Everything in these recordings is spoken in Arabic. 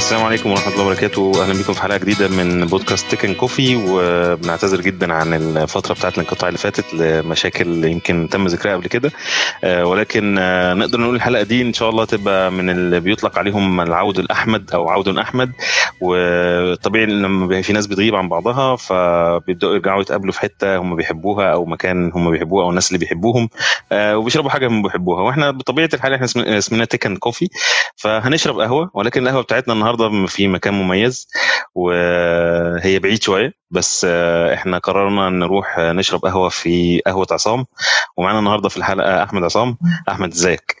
السلام عليكم ورحمة الله وبركاته. أهلا بكم في حلقة جديدة من بودكاست تيكن كوفي وبنعتذر جدا عن الفترة بتاعت الانقطاع اللي فاتت لمشاكل يمكن تم ذكرها قبل كده. آه، ولكن آه، نقدر نقول الحلقة دي إن شاء الله تبقى من اللي بيطلق عليهم العود الأحمد أو عود أحمد. وطبيعي لما في ناس بتغيب عن بعضها فبيبدأوا يرجعوا يتقابلوا في حتة هم بيحبوها أو مكان هم بيحبوه أو الناس اللي بيحبوهم آه، وبيشربوا حاجة هم بيحبوها. وإحنا بطبيعة الحال إحنا اسمنا تيكن كوفي فهنشرب قهوة ولكن القهوة بتاعتنا النهارده في مكان مميز وهي بعيد شوية بس إحنا قررنا نروح نشرب قهوة في قهوة عصام. ومعانا النهارده في الحلقة أحمد عصام. أحمد إزيك؟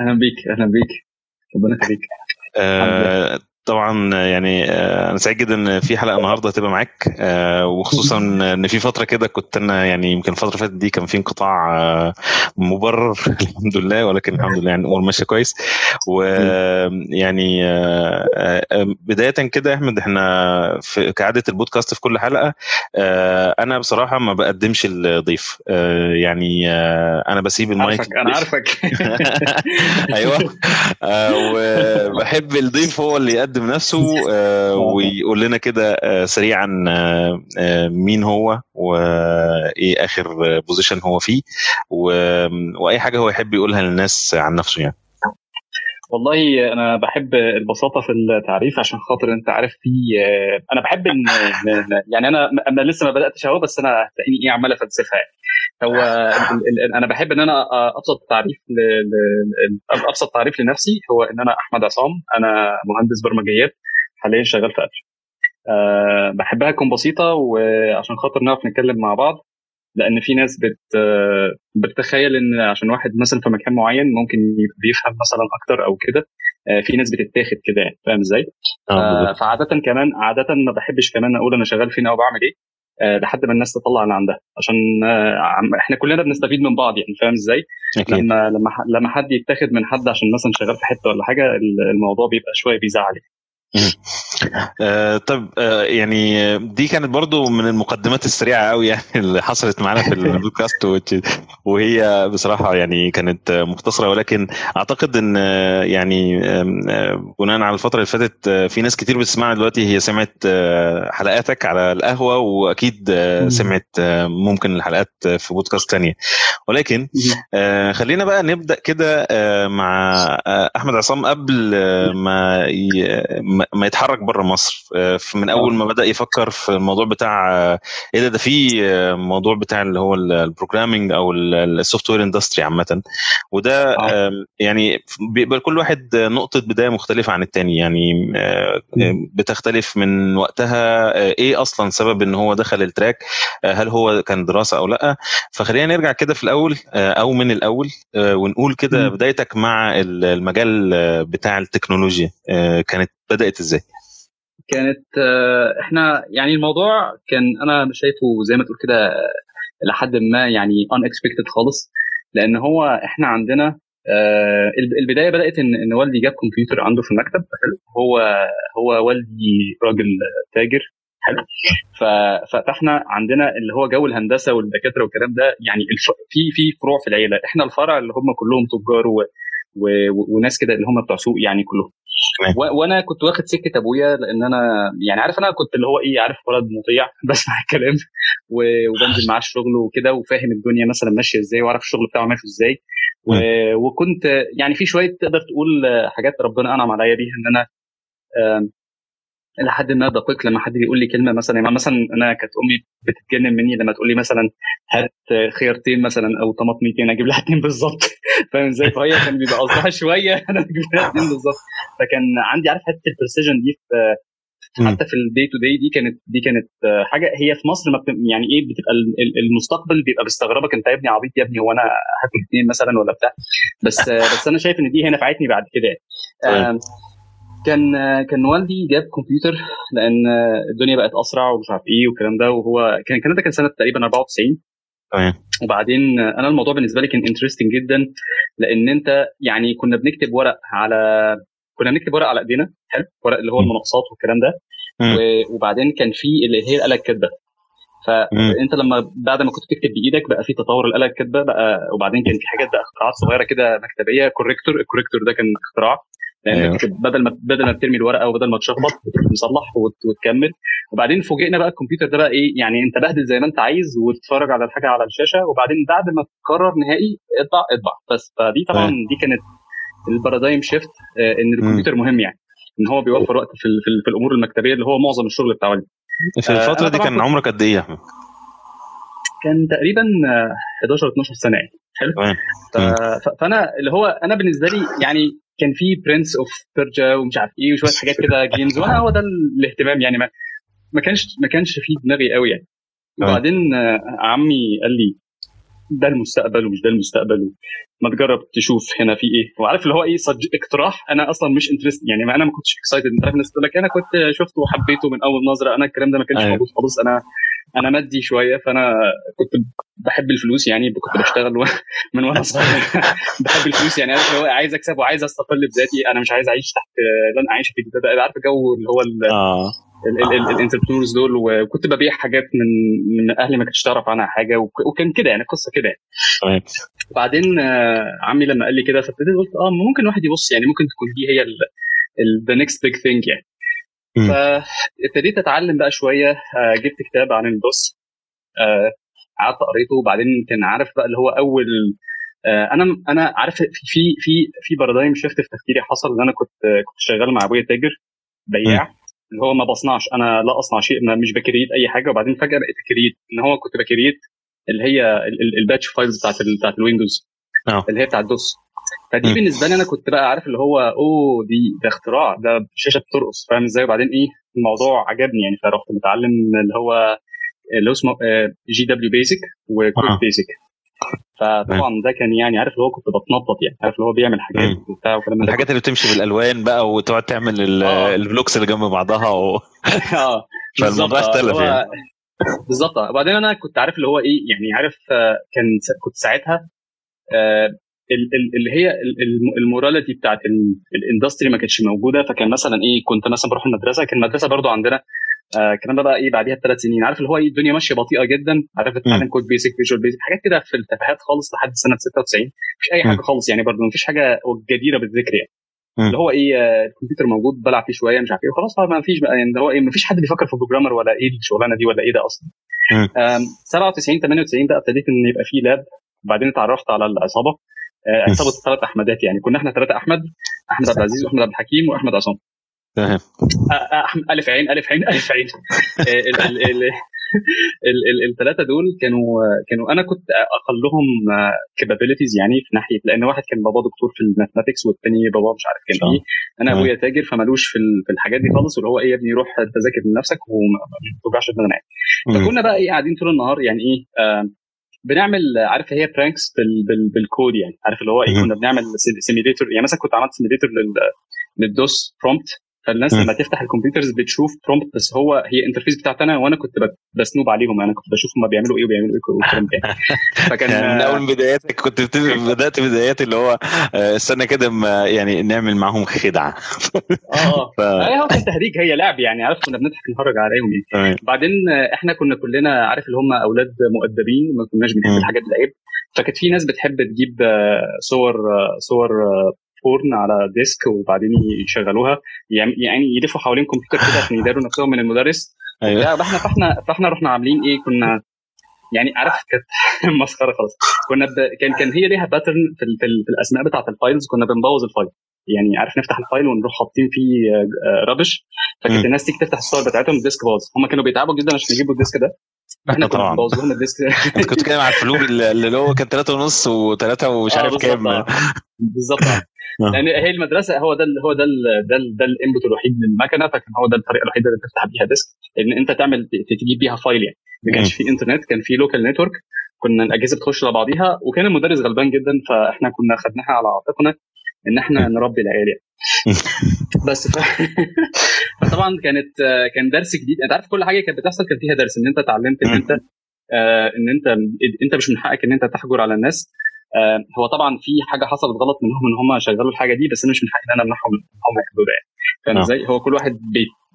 أهلا بيك أهلا بيك. ربنا يخليك. آه طبعا يعني آه، أنا سعيد جدا إن في حلقة النهارده هتبقى معاك آه، وخصوصا إن في فترة كده كنت أنا يعني يمكن الفترة اللي فاتت دي كان في انقطاع آه، مبرر الحمد لله ولكن الحمد لله يعني الأمور ماشية كويس. ويعني بداية كده يا أحمد إحنا في كعادة البودكاست في كل حلقة أنا بصراحة ما بقدمش الضيف يعني أنا بسيب المايك عارفك أنا عارفك. أيوه وبحب الضيف هو اللي يقدم يقدم نفسه آه، آه. ويقول لنا كده آه، سريعا مين هو وإيه آخر بوزيشن هو فيه. وأي حاجة هو يحب يقولها للناس عن نفسه يعني. والله أنا بحب البساطة في التعريف عشان خاطر أنت عارف في أنا بحب إن يعني أنا أنا لسه ما بدأتش أهو بس أنا هتلاقيني إيه عمال أفلسفها يعني. هو أنا بحب إن أنا أبسط تعريف أبسط تعريف لنفسي هو إن أنا أحمد عصام. أنا مهندس برمجيات حاليا شغال في ابل أه بحبها تكون بسيطة وعشان خاطر نعرف نتكلم مع بعض لأن في ناس بت بتتخيل إن عشان واحد مثلا في مكان معين ممكن بيفهم مثلا أكتر أو كده. آه، في ناس بتتاخد كده فاهم إزاي؟ آه فعاده كمان عاده ما بحبش كمان أقول أنا شغال فين أو بعمل إيه. آه لحد ما الناس تطلع اللي عندها عشان آه إحنا كلنا بنستفيد من بعض يعني فاهم إزاي؟ أكيد. لما لما لما حد يتاخد من حد عشان مثلا شغال في حتة ولا حاجة الموضوع بيبقى شوية بيزعل يعني. آه طب آه يعني دي كانت برضو من المقدمات السريعة قوي يعني اللي حصلت معانا في البودكاست وهي بصراحة يعني كانت مختصرة ولكن أعتقد إن يعني بناء على الفترة اللي فاتت في ناس كتير بتسمعنا دلوقتي هي سمعت حلقاتك على القهوة وأكيد سمعت ممكن الحلقات في بودكاست تانية. ولكن خلينا بقى نبدأ كده مع أحمد عصام قبل ما ما يتحرك بره مصر. آه، من أول ما بدأ يفكر في الموضوع بتاع آه، إيه ده؟ ده في آه، موضوع بتاع اللي هو ال programming أو ال software industry عامة. وده يعني بيبقى كل واحد نقطة بداية مختلفة عن التاني. يعني بتختلف من وقتها إيه أصلا سبب إن هو دخل ال track؟ هل هو كان دراسة أو لأ؟ فخلينا نرجع كده في الأول أو من الأول ونقول كده بدايتك مع المجال بتاع التكنولوجيا. كانت بدأت إزاي؟ كانت آه، إحنا يعني الموضوع كان أنا شايفه زي ما تقول كده لحد ما يعني ان اكسبكتد خالص لأن هو إحنا عندنا آه، البداية بدأت ان إن والدي جاب كمبيوتر عنده في المكتب حلو؟ هو هو والدي راجل تاجر حلو؟ فإحنا عندنا اللي هو جو الهندسة والدكاترة والكلام ده يعني في في فروع في العيلة إحنا الفرع اللي هم كلهم تجار وناس كده اللي هم بتوع سوق يعني كلهم. وأنا كنت واخد سكة ابويا لأن أنا يعني عارف أنا كنت اللي هو إيه عارف ولد مطيع بسمع الكلام. وبنزل معاه الشغل وكده وفاهم الدنيا مثلا ماشية إزاي وعارف الشغل بتاعه ماشي إزاي. وكنت يعني في شوية تقدر تقول حاجات ربنا انعم عليا بيها ان أنا لحد ما دقيق لما حد بيقول لي كلمة مثلا يعني مثلا أنا كانت أمي بتتجنن مني لما تقول لي مثلا هات خيارتين مثلا أو طماطميتين أجيب لها اثنين بالظبط. فاهم إزاي؟ فهي كان بيبقى قصدها شوية أنا أجيب لها اثنين بالظبط. فكان عندي عارف حتة ال precision دي في حتى في ال day to day دي كانت دي كانت حاجة هي في مصر ما يعني إيه بتبقى المستقبل بيبقى بيستغربك أنت يا ابني عبيط يا ابني هو أنا هاكل اثنين مثلا ولا بتاع؟ بس بس أنا شايف إن دي هي نفعتني بعد كده يعني. كان كان والدي جاب كمبيوتر لأن الدنيا بقت أسرع ومش عارف إيه والكلام ده وهو كان الكلام ده كان سنة تقريبا 94 تمام. وبعدين أنا الموضوع بالنسبة لي كان انترستنج جدا لأن أنت يعني كنا بنكتب ورق على كنا بنكتب ورق على إيدينا حلو؟ ورق اللي هو المناقصات والكلام ده. وبعدين كان في اللي هي الآلة الكاتبة. فانت لما بعد ما كنت تكتب بإيدك بقى في تطور الآلة الكاتبة بقى وبعدين كان في حاجات بقى اختراعات صغيرة كده مكتبية corrector ال corrector ده كان اختراع. لأن أيوه. بدل ما بدل ما بترمي الورقة وبدل ما تشخبط بتروح مصلح وتكمل. وبعدين فوجئنا بقى الكمبيوتر ده بقى إيه يعني انت بهدل زي ما أنت عايز وتتفرج على الحاجة على الشاشة وبعدين بعد ما تقرر نهائي اطبع اطبع. بس فدي طبعا دي كانت ال paradigm shift آه، إن الكمبيوتر مهم يعني. إن هو بيوفر وقت في, في, في الأمور المكتبية اللي هو معظم الشغل بتاع والدي. في الفترة دي كان عمرك قد إيه يا أحمد؟ كان تقريبا 11 12 سنة يعني. حلو. فأنا اللي هو أنا بالنسبة لي يعني كان في Prince of Persia ومش عارف إيه وشوية حاجات كده games وأنا هو ده الاهتمام يعني ما ما كانش ما كانش في دماغي قوي يعني. وبعدين عمي قال لي ده المستقبل ومش ده المستقبل ما تجرب تشوف هنا في إيه. وعارف اللي هو إيه اقتراح. أنا أصلا مش interested يعني ما أنا ما كنتش excited أنت عارف الناس تقول لك أنا كنت شفته وحبيته من أول نظرة. أنا الكلام ده ما كانش أيوه. موجود خالص. أنا أنا مادي شوية فأنا كنت بحب الفلوس يعني كنت بشتغل من وأنا صغير. بحب الفلوس يعني عارف هو عايز أكسب وعايز أستقل بذاتي أنا مش عايز أعيش تحت لن اعيش في عارف الجو اللي هو آه. ال entrepreneurs دول وكنت ببيع حاجات من من أهلي ما كنتش تعرف عنها حاجة وكان كده يعني قصة كده يعني. وبعدين آه، عمي لما قال لي كده فابتديت قلت آه ممكن الواحد يبص يعني ممكن تكون دي هي the next big thing يعني. فابتديت أتعلم بقى شوية آه، جبت كتاب عن ال DOS آه، قعدت قريته وبعدين كان عارف بقى اللي هو أول أنا أنا عارف في في في paradigm shift في تفكيري حصل إن أنا كنت كنت شغال مع أبويا تاجر بياع اللي هو ما بصنعش أنا لا أصنع شيء ما مش ب create أي حاجة وبعدين فجأة بقيت create إن هو كنت ب create اللي هي ال batch files بتاعت بتاعت ال Windows أوه. اللي هي بتاعت DOS. فدي. بالنسبة لي أنا كنت بقى عارف اللي هو أوه دي ده اختراع ده شاشة بترقص فاهم إزاي؟ وبعدين إيه الموضوع عجبني يعني فرحت متعلم اللي هو اللي هو اسمه GW Basic و QBasic فطبعا ده كان يعني عارف اللي هو كنت بتنطط يعني عارف اللي هو بيعمل حاجات وبتاع وكلام الحاجات اللي بتمشي بالألوان بقى وتقعد تعمل آه. ال blocks اللي جنب بعضها و... آه. فالموضوع اختلف يعني. بالظبط وبعدين أنا كنت عارف اللي هو إيه يعني عارف آه، كان كنت ساعتها آه، اللي هي ال morality بتاعت ال industry ما كانتش موجودة. فكان مثلا إيه كنت مثلا بروح المدرسة. كان المدرسة برضو عندنا آه الكلام ده بقى إيه بعديها بثلاث سنين. عارف اللي هو إيه الدنيا ماشية بطيئة جدا. عارف تتعلم QBasic Visual Basic حاجات كده في التفاهات خالص لحد سنة 96 مفيش أي حاجة خالص يعني برضه مفيش حاجة جديرة بالذكر يعني. اللي هو إيه آه، الكمبيوتر موجود بلعب فيه شوية مش عارف إيه وخلاص. ما فيش بقى يعني اللي هو إيه ما فيش حد بيفكر في programmer ولا إيه الشغلانة دي ولا إيه ده أصلا. 97 98 بقى ابتديت إن يبقى في lab وبعدين اتعرفت على العصابة. آه، عصابه ثلاث أحمدات يعني. كنا إحنا ثلاثة أحمد أحمد عبد العزيز وأحمد عبد الحكيم وأحمد عصام. تمام. ألف عين ألف عين ألف عين. الثلاثه دول كانوا كانوا أنا كنت أقلهم capabilities يعني في ناحية لأن واحد كان بابا دكتور في ال mathematics والثاني بابا مش عارف كان إيه. أنا أبويا تاجر فمالوش في في الحاجات دي خالص واللي هو إيه يا ابني روح تذاكر لنفسك وما توجعش دماغنا يعني فكنا بقى إيه قاعدين طول النهار يعني إيه بنعمل عارف هي pranks بال code يعني. عارف اللي هو إيه كنا بنعمل simulator يعني مثلا كنت عملت simulator لل DOS prompt فالناس لما تفتح ال computers بتشوف prompt بس هو هي interface بتاعتي أنا وأنا كنت ب snoop عليهم. أنا كنت بشوف هم بيعملوا إيه وبيعملوا إيه والكلام ده. فكان يعني من أول بداياتك كنت بدأت بدايات اللي هو آه، استنى كده يعني نعمل معاهم خدعة. آه ف... هي هو كان تهريج هي لعب يعني. عارف كنا بنضحك نهرج عليهم يعني. بعدين إحنا كنا كلنا عارف اللي هم أولاد مؤدبين ما كناش بنحب الحاجات العيب فكانت في ناس بتحب تجيب آه، صور آه، صور porn على disk وبعدين يشغلوها. يعني يلفوا حوالين كمبيوتر كده عشان يداروا نفسهم من المدرس. أيوه. فاحنا فاحنا فاحنا رحنا عاملين إيه؟ كنا يعني عارف كانت مسخرة خالص كنا ب... كان كان هي ليها pattern في, ال... في, ال... في الأسماء بتاعت ال files كنا بنبوظ ال file يعني عارف نفتح ال file ونروح حاطين فيه rubbish فكانت الناس تيجي تفتح الصور بتاعتهم ال disk باظ. هم كانوا بيتعبوا جدا عشان يجيبوا ال disk ده. إحنا كنا بنبوظ لهم ال disk. أنت كنت بتتكلم على ال floppy اللي هو كان 3 ونص و3 ومش عارف كام. بالظبط. لأن يعني هي المدرسة هو ده هو ده ده ده ال input الوحيد للمكنه فكان هو ده الطريقة الوحيدة اللي تفتح بيها disk ان أنت تعمل تجيب بيها file يعني. ما كانش في إنترنت كان في local network كنا الأجهزة بتخش على بعضيها وكان المدرس غلبان جدا فإحنا كنا خدناها على عاتقنا إن إحنا نربي العيال يعني. بس ف... فطبعا كانت كان درس جديد. أنت عارف كل حاجة كانت بتحصل كان فيها درس إن أنت اتعلمت إن أنت آه إن أنت أنت مش من حقك إن أنت تحجر على الناس. آه، هو طبعا في حاجة حصلت غلط منهم إن هم شغلوا الحاجة دي بس أنا مش من حقي إن أنا أمنعهم هم ده يعني فاهم نعم. إزاي؟ هو كل واحد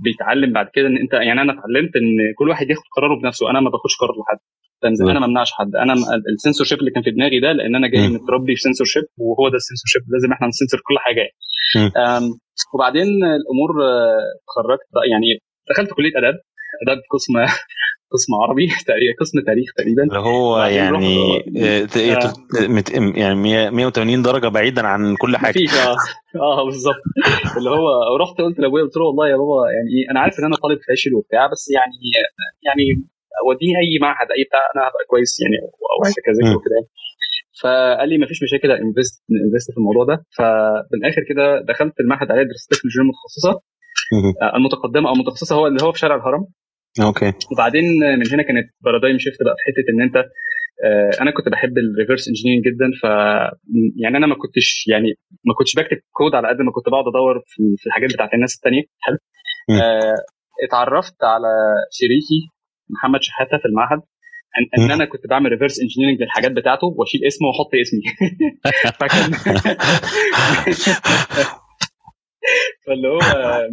بيتعلم بعد كده إن أنت يعني أنا اتعلمت إن كل واحد ياخد قراره بنفسه أنا ما باخدش قرار لحد فاهم إزاي؟ أنا ما أمنعش حد أنا السنسور شيب اللي كان في دماغي ده لأن أنا جاي متربي في سنسور شيب وهو ده السنسور شيب لازم إحنا نسنسور كل حاجة يعني. وبعدين الأمور آه، اتخرجت يعني دخلت كلية آداب اداب قسم قسم عربي تقريبا قسم تاريخ تقريبا. اللي هو يعني آه، يعني 100 180 درجة بعيدا عن كل حاجة. مفيش آه. آه بالظبط. اللي هو رحت قلت لأبويا قلت له والله يا بابا يعني إيه أنا عارف إن أنا طالب فاشل وبتاع بس يعني يعني وديني أي معهد أي بتاع أنا هبقى كويس يعني أو هكذا مم. وكده يعني. فقال لي مفيش مشاكل invest invest في الموضوع ده. فبالآخر كده دخلت المعهد عالي دراسات تكنولوجيا متخصصه المتقدمة أو المتخصصة هو اللي هو في شارع الهرم. okay. وبعدين من هنا كانت paradigm shift بقى في حتة إن أنت آه، أنا كنت بحب ال reverse engineering جدا ف يعني أنا ما كنتش يعني ما كنتش بكتب كود على قد ما كنت بقعد أدور في الحاجات بتاعت الناس التانية. حلو. آه، اتعرفت على شريكي محمد شحاتة في المعهد إن مم. أنا كنت بعمل reverse engineering للحاجات بتاعته وأشيل اسمه وأحط اسمي. فكان فاللي هو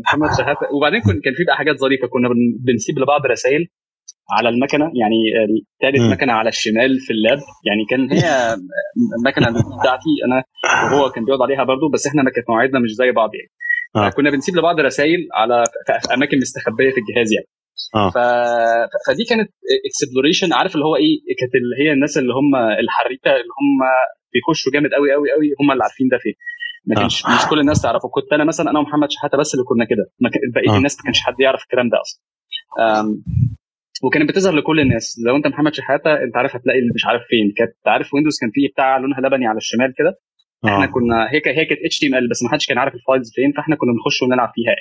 محمد شحاته. وبعدين كن- كان في بقى حاجات ظريفة. كنا بن- بنسيب لبعض رسائل على المكنة. يعني ثالث. مكنة على الشمال في ال lab. يعني كان هي المكنه بتاعتي أنا وهو كان بيقعد عليها برضو بس إحنا كانت مواعيدنا مش زي بعض يعني. آه. كنا بنسيب لبعض رسائل على في أماكن مستخبية في الجهاز يعني. آه. ف... فدي كانت exploration عارف اللي هو إيه؟ كانت اللي هي الناس اللي هم الحريفة اللي هم بيخشوا جامد قوي قوي قوي هم اللي عارفين ده فين. ما آه. كانش مش كل الناس تعرفه. كنت أنا مثلا أنا ومحمد شحاتة بس اللي كنا كده. ما بقيه آه. الناس ما كانش حد يعرف الكلام ده أصلا. وكانت بتظهر لكل الناس. لو أنت محمد شحاتة أنت عارف هتلاقي اللي مش عارف فين. كانت عارف Windows كان فيه بتاع لونها لبني على الشمال كده؟ إحنا آه كنا هي هي كانت HTML بس ما حدش كان عارف ال files فين فإحنا كنا بنخش ونلعب فيها.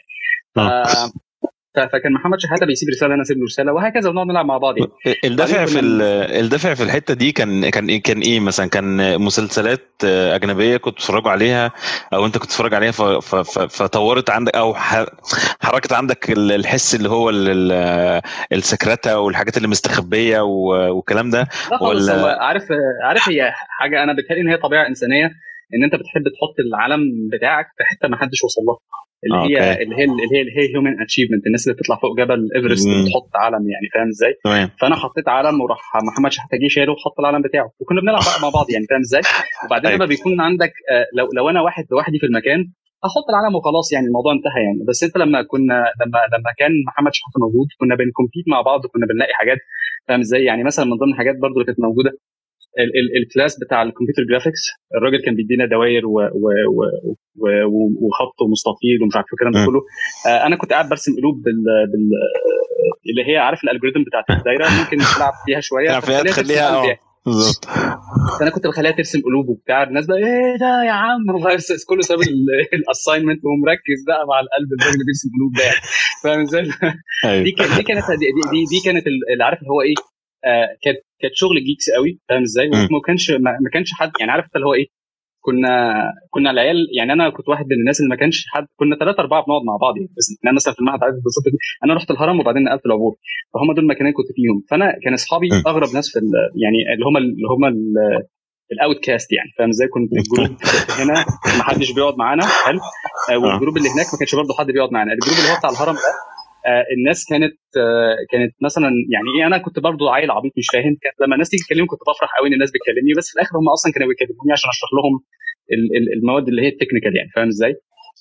فكان محمد شحاته بيسيب رسالة أنا أسيب له رسالة وهكذا ونقعد نلعب مع بعض. يعني الدافع في الدافع في الحتة دي كان كان إيه- كان إيه مثلا؟ كان مسلسلات أجنبية كنت بتتفرجوا عليها؟ أو أنت كنت بتتفرج عليها فطورت عندك؟ أو حركت عندك ال- الحس اللي هو ال- ال- ال secret والحاجات اللي مستخبية والكلام ده؟ ولا- عارف عارف هي حاجة أنا بتهيألي إن هي طبيعة إنسانية إن أنت بتحب تحط العالم بتاعك في حتة ما حدش وصل لها. اللي هي. اللي هي اللي هي اللي هي human achievement الناس اللي بتطلع فوق جبل ايفرست. وتحط علم يعني فاهم إزاي؟ تمام فأنا حطيت علم وراح محمد شحاته جه شاله وحط العلم بتاعه وكنا بنلعب بقى مع بعض يعني فاهم إزاي؟ وبعدين أيوة. لما بيكون عندك آه، لو لو أنا واحد لوحدي في المكان أحط العلم وخلاص يعني الموضوع انتهى يعني بس أنت لما كنا لما لما كان محمد شحاته موجود كنا بن compete مع بعض وكنا بنلاقي حاجات فاهم إزاي يعني مثلا من ضمن الحاجات برضو اللي كانت موجودة ال class بتاع ال computer graphics الراجل كان بيدينا و- وخط ومستطيل ومش عارف الكلام ده. كله آه، أنا كنت قاعد برسم قلوب بال, بال اللي هي عارف ال algorithm بتاعت الدايرة ممكن تلعب فيها شوية تخليها آه يعني. بالظبط فانا كنت بخليها ترسم قلوب وبتاع الناس بقى إيه ده يا عم كله ساب ال assignment ومركز بقى مع القلب الراجل اللي بيرسم قلوب ده يعني. فاهم إزاي؟ دي أيوه كانت دي كانت دي, دي, دي كانت اللي عارف اللي هو إيه آه كانت كانت شغل geeks قوي فاهم إزاي؟ وما كانش ما كانش حد يعني عارف اللي هو إيه؟ كنا كنا العيال يعني أنا كنت واحد من الناس اللي ما كانش حد كنا ثلاثة أربعة بنقعد مع بعض يعني بس أنا مثلا في المعهد عارف بالظبط. أنا رحت الهرم وبعدين نقلت العبور. فهم دول المكانين كنت فيهم. فأنا كان أصحابي. أغرب ناس في يعني اللي هم اللي هم ال outcast يعني فاهم إزاي؟ كنت ال group هنا ما حدش بيقعد معانا حلو؟ آه، وال group اللي هناك ما كانش برضه حد بيقعد معانا. ال group اللي هو بتاع الهرم ده آه، الناس كانت آه، كانت مثلا يعني إيه أنا كنت برضو عيل عبيط مش فاهم كانت لما الناس تيجي تكلمني كنت بفرح قوي إن الناس بتكلمني بس في الآخر هم أصلا كانوا بيكلموني عشان أشرح لهم ال- ال- المواد اللي هي ال technical يعني فاهم إزاي؟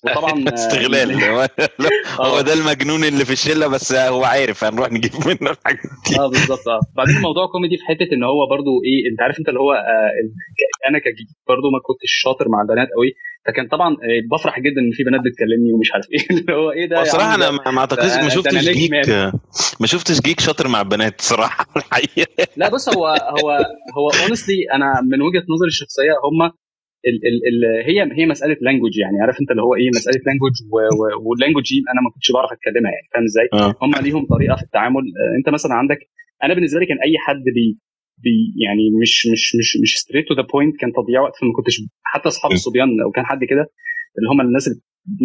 وطبعا آه، استغلال هو هو ده المجنون اللي في الشلة بس هو عارف هنروح نجيب منه الحاجات دي. آه بالظبط آه. بعدين الموضوع كوميدي في حتة إن هو برضو إيه أنت عارف أنت اللي هو آه أنا برضو ما كنتش شاطر مع البنات قوي فكان طبعا آه، بفرح جدا إن في بنات بتكلمني ومش عارف إيه اللي هو إيه ده بصراحه عم أنا؟ ما- أعتقدش ما شفتش geek يعني. ما شفتش geek شاطر مع البنات صراحة الحقيقة لا بص هو هو هو honestly أنا من وجهة نظري الشخصية هم ال ال ال هي هي مسألة language يعني عارف أنت اللي هو إيه مسألة language وال language دي أنا ما كنتش بعرف أتكلمها يعني فاهم إزاي؟ آه هم ليهم طريقة في التعامل آه، أنت مثلا عندك أنا بالنسبة لي كان أي حد بي بي يعني مش مش مش مش straight to the point كان تضييع وقت فما كنتش حتى أصحاب. الصبيان لو كان حد كده اللي هم الناس اللي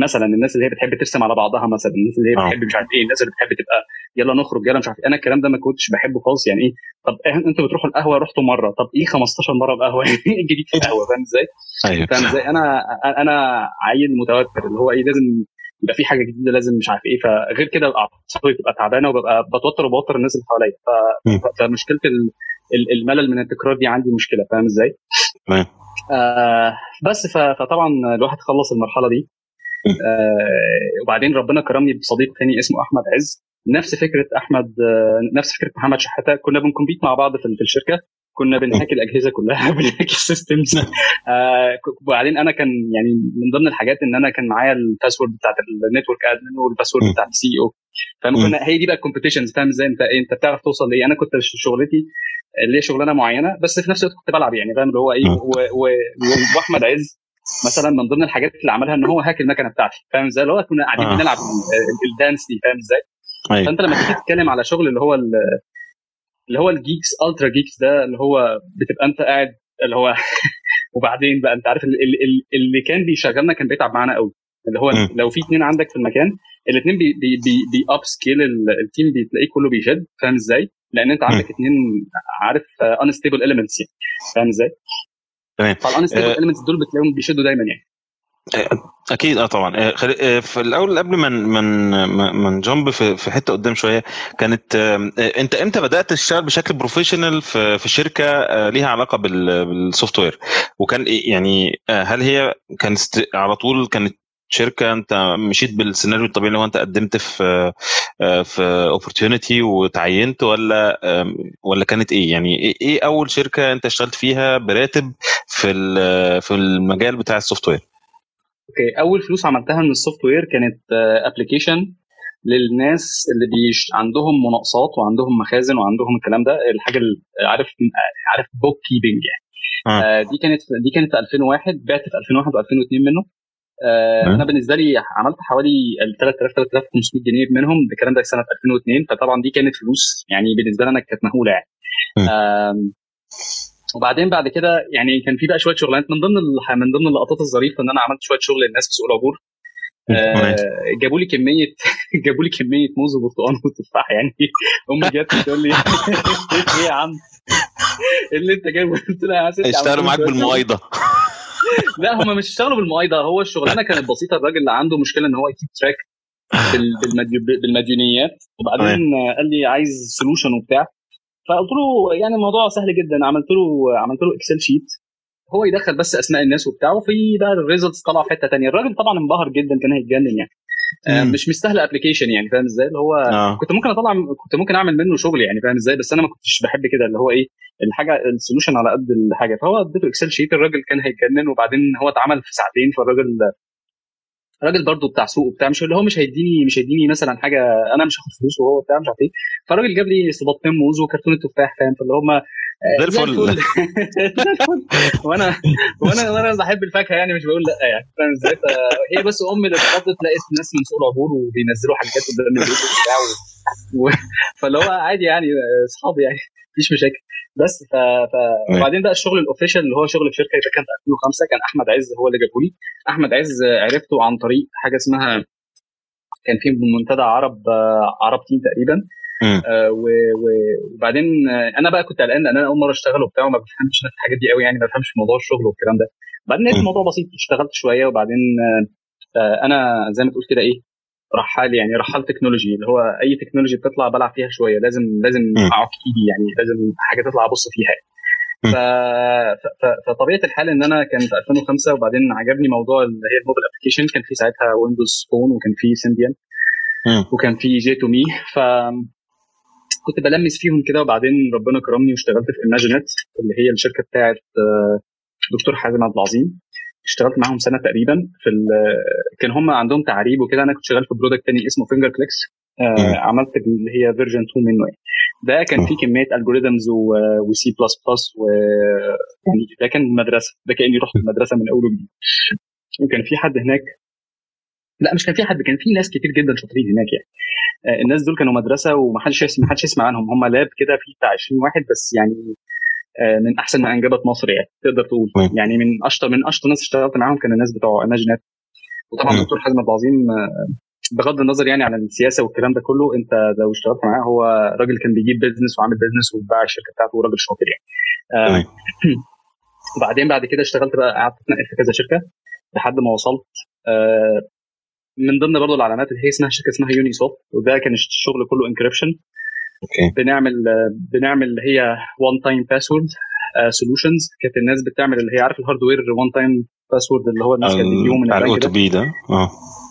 مثلا الناس اللي هي بتحب ترسم على بعضها مثلا الناس اللي هي آه. بتحب مش عارف إيه الناس اللي بتحب تبقى يلا نخرج يلا مش عارف إيه. أنا الكلام ده ما كنتش بحبه خالص. يعني إيه؟ طب إيه أنتوا بتروحوا القهوة؟ رحتوا مرة. طب إيه 15 مرة القهوه إيه الجديد في القهوة؟ فاهم إزاي؟ أيوه. فاهم إزاي؟ أنا أنا عيل متوتر اللي هو إيه لازم يبقى في حاجة جديدة لازم مش عارف إيه. فغير كده اعصابي بتبقى تعبانة وببقى بتوتر وبوتر الناس اللي حواليا. فمشكلة الملل من التكرار دي عندي مشكلة فاهم إزاي؟ تمام. آه بس فطبعا الواحد خلص المرحلة دي. آه وبعدين ربنا كرمني بصديق تاني اسمه أحمد عز. نفس فكرة أحمد آه نفس فكرة محمد شحاتة. كنا بن compete مع بعض في الشركة. كنا بن hack الأجهزة كلها بن hack ال systems. آه وبعدين أنا كان يعني من ضمن الحاجات إن أنا كان معايا ال password بتاعت ال network admin وال password بتاعت ال CEO فكنا هي دي بقى ال competitions فاهم إزاي؟ انت أنت بتعرف توصل لإيه؟ أنا كنت شغلتي ليه شغلانة معينة بس في نفس الوقت كنت بلعب يعني فاهم اللي هو إيه وأحمد عز مثلا من ضمن الحاجات اللي عملها إن هو hack المكنة بتاعتي فاهم إزاي اللي هو كنا قاعدين آه. بنلعب ال dance دي فاهم إزاي أيوة. فأنت لما تيجي تتكلم على شغل اللي هو اللي هو ال geeks ultra geeks ده اللي هو بتبقى أنت قاعد اللي هو وبعدين بقى أنت عارف اللي كان بيشغلنا كان بيتعب معانا قوي اللي هو م. لو في اثنين عندك في المكان الاثنين بي بي بي, بي upscale ال team بتلاقيه كله بيشد فاهم إزاي؟ لأن انت عندك اثنين عارف unstable elements يعني. فاهم إزاي؟ تمام. فال unstable elements دول بتلاقيهم بيشدوا دايما يعني. أكيد آه طبعا. في الأول قبل ما من من jump في حتة قدام شوية كانت أنت إمتى بدأت تشتغل بشكل professional في في شركة ليها علاقة بال software وكان يعني هل هي كانت على طول كانت شركة أنت مشيت بالسيناريو الطبيعي اللي هو أنت قدمت في في opportunity وتعينت ولا ولا كانت إيه؟ يعني إيه أول شركة أنت اشتغلت فيها براتب في في المجال بتاع السوفت وير أوكي أول فلوس عملتها من ال software كانت application للناس اللي بيش عندهم مناقصات وعندهم مخازن وعندهم الكلام ده الحاجة اللي عارف عارف bookkeeping يعني. آه. دي كانت دي كانت في 2001 بعت في 2001 و2002 منه. آه أنا بالنسبة لي عملت حوالي 3000 3500 جنيه منهم الكلام ده سنة 2002 فطبعا دي كانت فلوس يعني بالنسبة لي أنا كانت مهولة يعني. آه وبعدين بعد كده يعني كان في بقى شوية شغلانات من ضمن من ضمن اللقطات الظريفة إن أنا عملت شوية شغل للناس في سوق العبور. آه جابوا لي كمية جابوا لي كمية موز وبرتقال وتفاح يعني. أمي جت تقول لي إيه يا عم؟ اللي أنت جايبه؟ قلت لها يا ستي اشتغلوا معاك بالمقايضه لا هم مش اشتغلوا بالمقايضه هو الشغلانه كانت بسيطة. الراجل اللي عنده مشكلة إن هو ي keep track بالمديونيات. وبعدين قال لي عايز solution وبتاع. فقلت له يعني الموضوع سهل جدا. عملت له عملت له Excel sheet هو يدخل بس أسماء الناس وبتاع وفي بقى ال results طلع في حتة ثانية الراجل طبعا انبهر جدا كان هيتجنن يعني. مش مستاهل application يعني فاهم إزاي؟ اللي هو آه. كنت ممكن أطلع كنت ممكن أعمل منه شغل يعني فاهم إزاي؟ بس أنا ما كنتش بحب كده اللي هو إيه الحاجة ال solution على قد الحاجة. فهو اديته Excel sheet الراجل كان هيتجنن وبعدين هو اتعمل في ساعتين فالراجل راجل برضه بتاع سوق وبتاع مش اللي هو مش هيديني مش هيديني مثلا حاجة أنا مش هاخد فلوس وهو بتاع مش عارف إيه. فالراجل جاب لي سباطتين موز وكرتونه تفاح فاهم؟ فاللي هم زي الفل. وأنا وأنا وأنا بحب الفاكهة يعني مش بقول لا يعني فاهم إزاي؟ هي بس أمي اللي اتخضت لقيت ناس من سوق العبور وبينزلوا حاجات قدام البيت وبتاع و... فاللي هو عادي يعني أصحابي يعني مفيش مشاكل. بس ف... ف... وبعدين بقى الشغل ال official اللي هو شغل في شركة كان في 2005 كان أحمد عز هو اللي جابه لي أحمد عز عرفته عن طريق حاجة اسمها كان في منتدى عرب عرب team تقريبا. آه وبعدين أنا بقى كنت قلقان لأن أنا أول مرة أشتغل وبتاع وما بفهمش في الحاجات دي قوي يعني ما بفهمش في موضوع الشغل والكلام ده. بعدين لقيت الموضوع بسيط اشتغلت شوية وبعدين آه أنا زي ما تقول كده إيه رحال يعني رحال technology اللي هو أي technology بتطلع بلعب فيها شوية لازم لازم أعك إيدي يعني لازم حاجة تطلع أبص فيها. ف... ف... فطبيعة الحال إن أنا كان في 2005 وبعدين عجبني موضوع اللي هي ال mobile application كان في ساعتها Windows Phone وكان في Symbian وكان في J2ME ف كنت بلمس فيهم كده وبعدين ربنا كرمني واشتغلت في Imaginet اللي هي الشركة بتاعت دكتور حازم عبد العظيم. اشتغلت معاهم سنة تقريبا في كان هم عندهم تعريب وكده. أنا كنت شغال في product تاني اسمه Finger Clicks آه عملت اللي هي version 2 منه يعني. ده كان فيه كمية الجوريزمز وسي بلس بلس و يعني ده كان مدرسة ده كأني رحت المدرسة من أول وجديد. وكان في حد هناك لا مش كان في حد كان في ناس كتير جدا شاطرين هناك يعني. آه الناس دول كانوا مدرسة ومحدش يسمع محدش يسمع عنهم. هم lab كده في بتاع 20 واحد بس يعني من أحسن ما أنجبت مصر يعني تقدر تقول. يعني من أشطر من أشطر ناس اشتغلت معاهم كانوا الناس بتوع Imaginet وطبعا الدكتور حازم عبد العظيم بغض النظر يعني عن السياسة والكلام ده كله أنت لو اشتغلت معاه هو راجل كان بيجيب business وعامل business وباع الشركة بتاعته وراجل شاطر يعني. آه وبعدين بعد كده اشتغلت بقى قعدت اتنقل في كذا شركة لحد ما وصلت. آه من ضمن برضه العلامات اللي هي اسمها شركة اسمها Unisoft وده كان الشغل كله encryption okay. بنعمل بنعمل اللي هي one time password solutions كانت الناس بتعمل اللي هي عارف ال hardware one time password اللي هو الناس كانت بتجيبه من الاو ده بي ده؟ آه.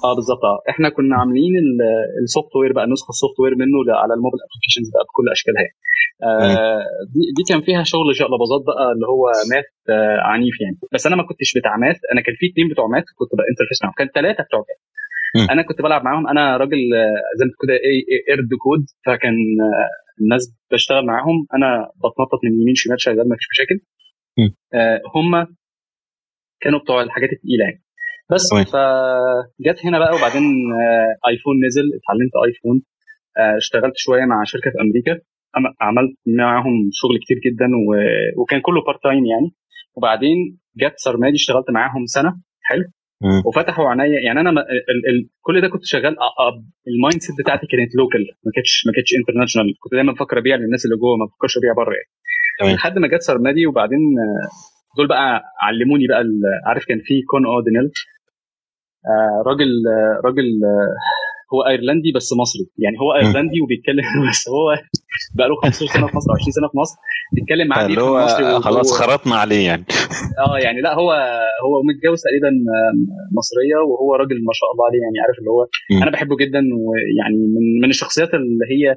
آه بالظبط. آه إحنا كنا عاملين ال software بقى نسخة ال software منه على ال mobile applications بقى بكل أشكالها. آه دي, دي كان فيها شغل شقلباظات بقى اللي هو math آه عنيف يعني. بس أنا ما كنتش بتاع math أنا كان في اتنين بتوع math كنت بقى interface معاهم. كان ثلاثة بتوع math. أنا كنت بلعب معاهم. أنا راجل آه، زي ما كده إيه hired gun. فكان آه، الناس بشتغل معاهم. أنا بتنطط من يمين شمال شغال ما فيش مشاكل. آه هم كانوا بتوع الحاجات الثقيله يعني. بس تمام. فجت هنا بقى وبعدين آه، iPhone نزل. اتعلمت iPhone. آه، اشتغلت شوية مع شركة في أمريكا. عملت معاهم شغل كتير جدا و- وكان كله part time يعني. وبعدين جت Sarmady اشتغلت معاهم سنة. حلو. مم. وفتحوا عينيا. يعني أنا ال ال كل ده كنت شغال ال mindset بتاعتي كانت local ما كانتش ما كانتش international كنت دايما بفكر أبيع للناس اللي جوه ما بفكرش أبيع بره يعني. لحد ما جت Sarmady وبعدين آه، دول بقى علموني بقى ال- عارف كان في Con O'Donnell آه، راجل آه، راجل آه، هو إيرلندي بس مصري. يعني هو إيرلندي وبيتكلم بس هو بقى له 15 سنة في مصر 20 سنة في مصر بيتكلم معاه اللي هو خلاص خرطنا عليه يعني آه يعني لا هو هو متجوز تقريبا مصرية وهو راجل ما شاء الله عليه يعني عارف اللي هو مم. أنا بحبه جدا ويعني من من الشخصيات اللي هي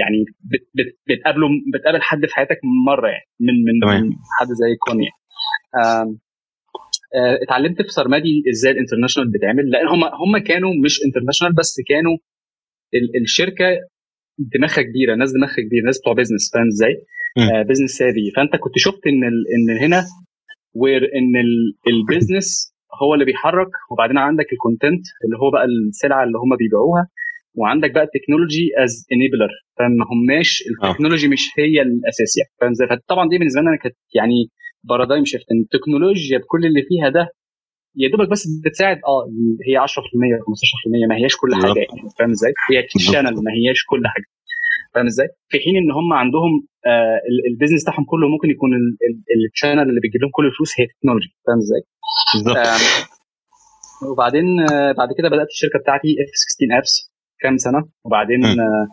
يعني بت بت بتقابله بتقابل حد في حياتك مرة يعني من من, تمام. من حد زي Con يعني. آه، اتعلمت في Sarmady إزاي ال international بتعمل لأن هم هم كانوا مش international بس كانوا ال- الشركة دماغها كبيرة ناس دماغها كبيرة ناس بتوع business فاهم إزاي؟ business savvy فأنت كنت شفت إن ال إن هنا where إن ال business هو اللي بيحرك وبعدين عندك ال content اللي هو بقى السلعة اللي هم بيبيعوها وعندك بقى ال technology as enabler فما هماش ال technology مش هي الأساس يعني فاهم إزاي؟ فطبعا دي بالنسبة لنا كانت يعني paradigm shift إن التكنولوجيا بكل اللي فيها ده يا دوبك بس بتساعد آه هي 10% 15% ما هياش كل. حاجة يعني فاهم إزاي؟ هي ال channel ما هياش كل حاجة فاهم إزاي؟ في حين إن هم عندهم آه ال- ال business بتاعهم كله ممكن يكون ال channel اللي بيجيب لهم كل الفلوس هي technology فاهم إزاي؟ بالظبط وبعدين آه، بعد كده بدأت الشركة بتاعتي F 16 Apps كام سنة وبعدين. آه،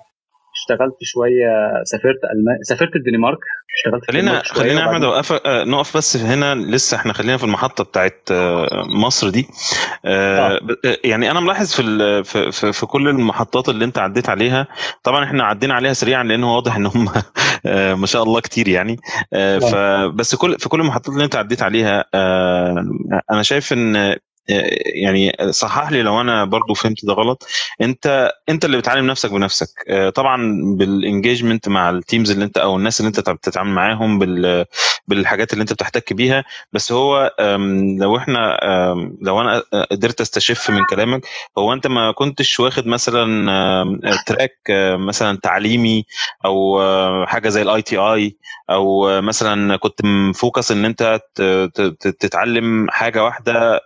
اشتغلت شوية سافرت ألمان سافرت الدنمارك اشتغلت خلينا خلينا يا أحمد اوقف آه، نقف بس هنا لسه إحنا خلينا في المحطة بتاعت آه، مصر دي. آه، آه، يعني أنا ملاحظ في ال- في في- في كل المحطات اللي أنت عديت عليها طبعا إحنا عدينا عليها سريعا لأنه واضح إن هم ما شاء الله كتير يعني. آه، فبس كل في كل المحطات اللي أنت عديت عليها أنا شايف إن يعني صحح لي لو أنا برضو فهمت ده غلط. أنت أنت اللي بتعلم نفسك بنفسك. آه، طبعا بال engagement مع ال teams اللي أنت أو الناس اللي أنت بتتعامل معاهم بال بالحاجات اللي أنت بتحتك بيها. بس هو لو إحنا لو أنا قدرت أستشف من كلامك هو أنت ما كنتش واخد مثلا track مثلا تعليمي أو آه، حاجة زي ال ITI أو آه، مثلا كنت مفوكس إن أنت تتعلم حاجة واحدة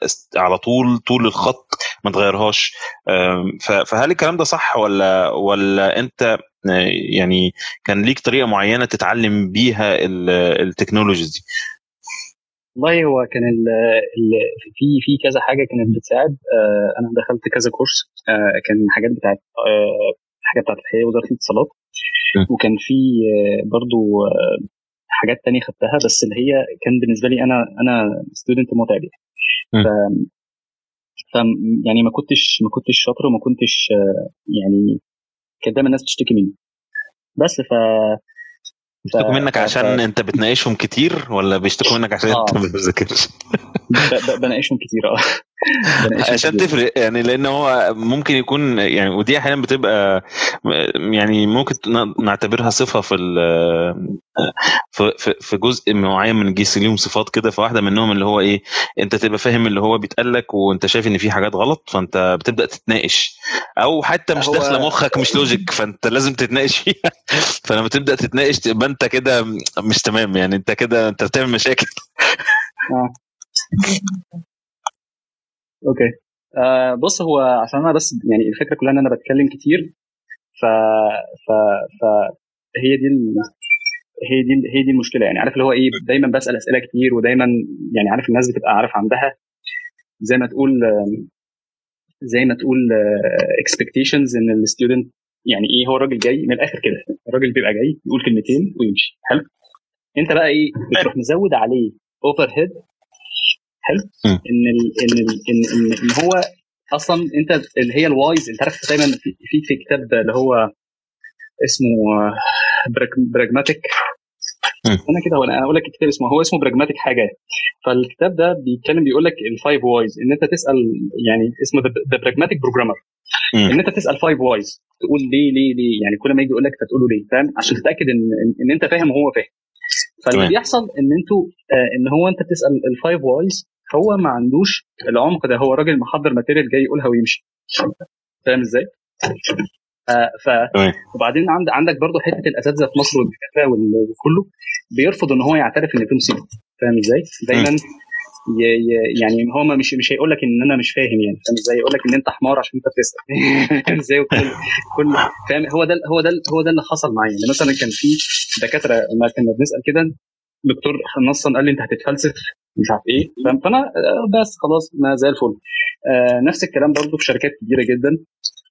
على طول طول الخط ما تغيرهاش. فهل الكلام ده صح ولا ولا أنت آه، يعني كان ليك طريقة معينة تتعلم بيها ال- ال technologies دي؟ والله هو كان ال ال في في كذا حاجة كانت بتساعد. آه، أنا دخلت كذا كورس. آه، كان حاجات بتاعت آه، حاجات بتاعت الحقيقة وزاره الاتصالات. وكان في برضو حاجات تانية خدتها بس اللي هي كان بالنسبة لي أنا أنا ستودنت متعب يعني. ف يعني ما كنتش ما كنتش شاطر وما كنتش آه، يعني كانت دايما الناس بتشتكي مني. بس ف بيشتكوا منك عشان ف- انت بتناقشهم كتير ولا بيشتكوا منك عشان انت آه. ما بتذاكرش بناقشهم كتير آه. عشان كتير. تفرق يعني لأن هو ممكن يكون يعني ودي أحيانا بتبقى يعني ممكن نعتبرها صفة في في جزء معين من الجيش ليهم صفات كده فواحدة منهم اللي هو إيه أنت تبقى فاهم اللي هو بيتقال لك وأنت شايف إن في حاجات غلط فأنت بتبدأ تتناقش. أو حتى مش داخله مخك مش لوجيك فأنت لازم تتناقش فيها. فلما تبدأ تتناقش تبقى أنت كده مش تمام يعني أنت كده أنت بتعمل مشاكل. okay. آه بص هو عشان أنا بس يعني الفكرة كلها إن أنا بتكلم كتير ف ف ف هي دي ال... هي دي هي دي المشكلة يعني. عارف اللي هو إيه؟ دايما بسأل أسئلة كتير ودايما يعني عارف الناس بتبقى عارف عندها زي ما تقول زي ما تقول expectations إن ال student يعني إيه؟ هو الراجل جاي من الآخر كده. الراجل بيبقى جاي يقول كلمتين ويمشي. حلو. أنت بقى إيه؟ بتروح مزود عليه overhead حلو. إن ال إن ال إن, إن, إن هو أصلا أنت اللي هي ال whys. أنت عارف دايما في, في كتاب اللي هو اسمه Pragmatic. أنا كده وأنا أقول لك الكتاب اسمه هو اسمه Pragmatic حاجة فالكتاب ده بيتكلم بيقول لك ال five whys إن أنت تسأل يعني اسمه The Pragmatic Programmer. إن أنت تسأل five whys تقول ليه ليه ليه؟ يعني كل ما يجي يقول لك فتقول له ليه فاهم؟ عشان تتأكد ان- إن أنت فاهم وهو فاهم. فاللي. بيحصل إن أنتوا آه إن هو أنت بتسأل ال five whys هو ما عندوش العمق ده هو راجل محضر material جاي يقولها ويمشي فاهم إزاي؟ آه ف. وبعدين عند عندك برضو حتة الأساتذة في مصر والدكاترة وال- وكله بيرفض إن هو يعترف إن في مصيبة فاهم إزاي؟ دايما. يعني هو مش مش هيقول لك إن أنا مش فاهم يعني فاهم إزاي؟ يقول لك إن أنت حمار عشان أنت بتسأل. فاهم إزاي؟ وكل كل فاهم؟ هو ده هو ده هو ده اللي حصل معايا. يعني مثلا كان في دكاترة لما كنا بنسأل كده دكتور نصا قال لي أنت هتتفلسف مش عارف إيه فاهم؟ فأنا آه، بس خلاص ما زي الفل. آه نفس الكلام برضو في شركات كبيرة جدا.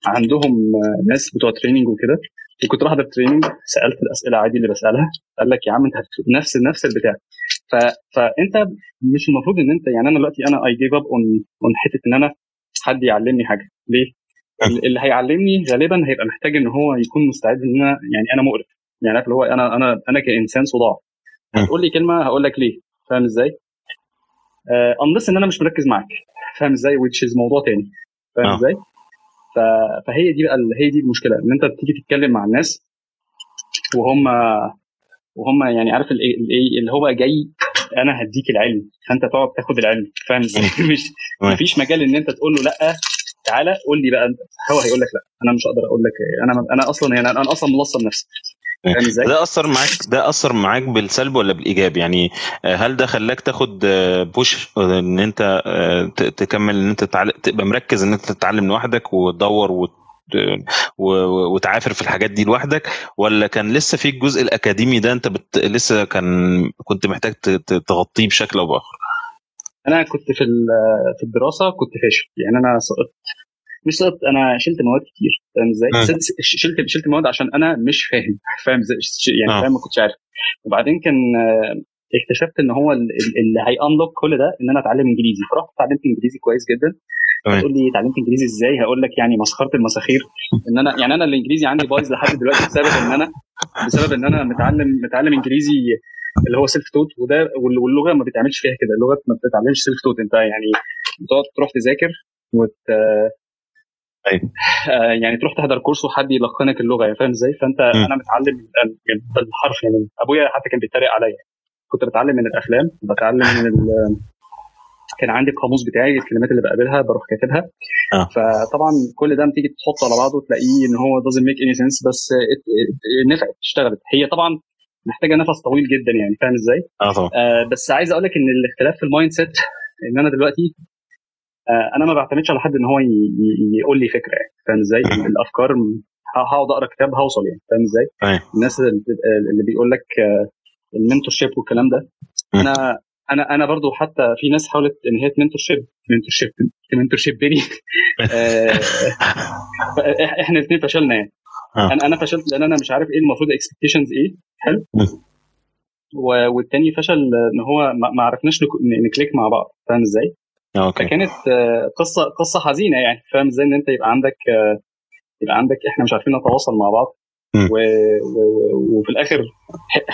عندهم آه، ناس بتوع training وكده. وكنت راح training سألت الأسئلة عادي اللي بسألها. قال لك يا عم أنت نفس نفس البتاع. ف... فانت مش المفروض ان انت يعني أنا دلوقتي أنا I gave up on on حتة ان أنا حد يعلمني حاجة ليه؟ ال- اللي هيعلمني غالبا هيبقى محتاج إن هو يكون مستعد إن أنا يعني أنا مقرف يعني عارف اللي هو أنا أنا أنا كإنسان صداع م. هتقول لي كلمة هقول لك ليه فاهم إزاي؟ آه unless إن أنا مش مركز معاك فاهم إزاي which is موضوع تاني فاهم آه. إزاي؟ ف... فهي دي بقى هي دي المشكلة إن أنت بتيجي تتكلم مع الناس وهم وهم يعني عارف الايه اللي هو جاي أنا هديك العلم فأنت تقعد تاخد العلم فاهم؟ مش. مفيش مجال إن أنت تقول له لأ تعالى قول لي بقى هو هيقول لك لأ أنا مش هقدر أقول لك أنا أنا أصلا يعني أنا أصلا ملصم نفسي إزاي؟ ده أثر معاك ده أثر معاك بالسلب ولا بالإيجاب يعني آه، هل ده خلاك تاخد بوش إن أنت آه، تكمل إن أنت تبقى مركز إن أنت تتعلم لوحدك وتدور وتعافر في الحاجات دي لوحدك ولا كان لسه في الجزء الأكاديمي ده أنت بت... لسه كان كنت محتاج تغطيه بشكل أو بآخر أنا كنت في في الدراسة كنت فاشل يعني أنا سقطت مش سقطت أنا شلت مواد كتير فاهم إزاي؟ شلت- شلت مواد عشان أنا مش فاهم فاهم إزاي؟ يعني آه. فاهم ما كنتش عارف وبعدين كان اكتشفت إن هو ال- ال- اللي هيانلوك كل ده إن أنا أتعلم إنجليزي فرحت اتعلمت إنجليزي كويس جدا تمام. تقول لي اتعلمت انجليزي إزاي هقول لك يعني مسخرة المساخير إن أنا يعني أنا الإنجليزي عندي بايظ لحد دلوقتي بسبب إن أنا بسبب إن أنا متعلم متعلم إنجليزي اللي هو self-taught وده وال- واللغة ما بتعملش فيها كده اللغة ما بتتعلمش self-taught أنت يعني بتقعد تروح تذاكر وت أيوة. آه، يعني تروح تحضر course وحد يلقنك اللغة يعني فاهم إزاي فانت م. أنا متعلم بالحرف يعني أبويا حتى كان بيتريق عليا كنت بتعلم من الأفلام بتعلم من. كان عندي القاموس بتاعي الكلمات اللي بقابلها بروح كاتبها آه. فطبعا كل ده لما تيجي تحطه على بعضه تلاقيه إن هو doesn't make any sense بس نفعت اشتغلت هي طبعا محتاجة نفس طويل جدا يعني فاهم إزاي؟ آه طبعا آه بس عايز أقول لك إن الاختلاف في ال mindset إن أنا دلوقتي آه أنا ما بعتمدش على حد إن هو يقول لي فكرة يعني فاهم إزاي؟ الأفكار م- ه- هقعد أقرأ كتاب هوصل يعني فاهم إزاي؟ تمام. الناس اللي بيقول لك ال mentorship والكلام ده. أنا أنا أنا برضو حتى في ناس حاولت إن هي mentorship mentorship mentorship بيني إحنا الاثنين فشلنا يعني. آه. أنا أنا فشلت لأن أنا مش عارف إيه المفروض expectations إيه. حلو؟ والتاني فشل إن هو ما عرفناش نك- ن click مع بعض. فاهم إزاي؟ آه، أوكي. فكانت آه، قصة قصة حزينة يعني. فاهم إزاي؟ إن أنت يبقى عندك يبقى عندك إحنا مش عارفين نتواصل مع بعض. و... و... وفي الآخر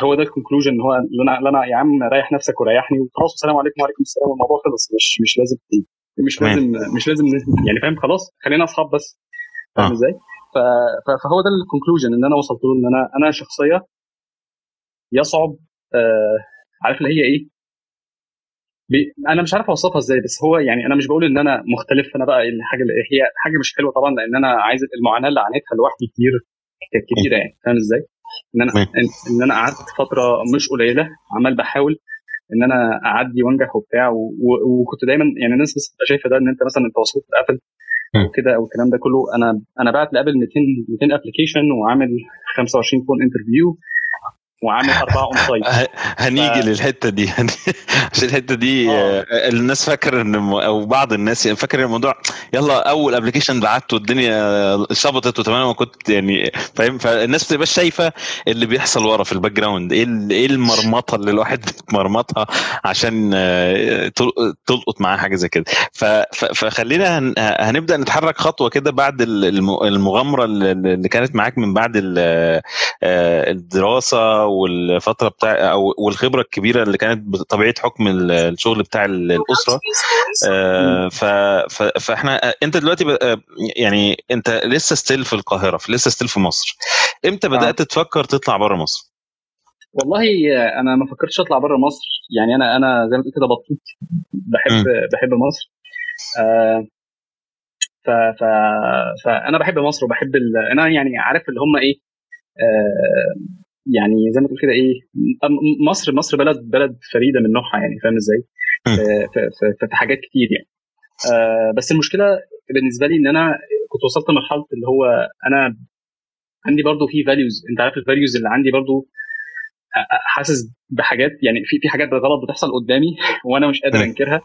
هو ده ال conclusion إن هو اللي أنا يا عم ريح نفسك وريحني وخلاص السلام عليكم وعليكم السلام والموضوع خلص مش مش لازم مش. لازم مش لازم يعني فاهم خلاص خلينا أصحاب بس فاهم آه. إزاي؟ ف... ف- فهو ده ال conclusion إن أنا وصلت له إن أنا أنا شخصية يصعب آه عارف اللي هي إيه؟ بي... أنا مش عارف أوصفها إزاي بس هو يعني أنا مش بقول إن أنا مختلف أنا بقى الحاجة اللي هي حاجة مش حلوة طبعا لأن أنا عايز المعاناة اللي عانيتها لوحدي كتير كانت كبيره يعني فاهم إزاي؟ إن أنا. ان أنا قعدت فترة مش قليلة عمال بحاول إن أنا أعدي وأنجح وبتاع. وكنت دايما يعني الناس بس بتبقى شايفة ده إن أنت مثلا أنت وصلت ل Apple. وكده أو الكلام ده كله أنا أنا بعت ل Apple 200 200 application وعامل 25 phone interview وعامل أربعة onsite هنيجي ف... للحتة دي. عشان الحتة دي آه. الناس فاكر إن أو بعض الناس فاكر الموضوع يلا أول application بعته الدنيا شبطت وتمام ما كنت يعني فاهم؟ فالناس بتبقى شايفة اللي بيحصل ورا في ال background إيه إيه المرمطة اللي الواحد بيتمرمطها عشان تلقط معاه حاجة زي كده. فخلينا هنبدأ نتحرك خطوة كده بعد المغامرة اللي كانت معاك من بعد الدراسة والفترة بتاع أو والخبرة الكبيرة اللي كانت بطبيعة حكم الشغل بتاع الأسرة. فإحنا أنت دلوقتي يعني أنت لسه still في القاهرة لسه still في مصر. إمتى بدأت تفكر تطلع بره مصر؟ والله أنا ما فكرتش أطلع بره مصر. يعني أنا أنا زي ما تقول كده بطوط بحب م. بحب مصر. آه ف ف فانا بحب مصر وبحب ال... أنا يعني عارف اللي هم إيه آه يعني زي ما تقول كده إيه مصر مصر بلد بلد فريدة من نوعها يعني فاهم إزاي؟ في, حاجات كتير يعني. آه بس المشكلة بالنسبة لي إن أنا كنت وصلت لمرحلة اللي هو أنا عندي برضو في values أنت عارف ال values اللي عندي برضو حاسس بحاجات يعني في في حاجات غلط بتحصل قدامي وأنا مش قادر أنكرها.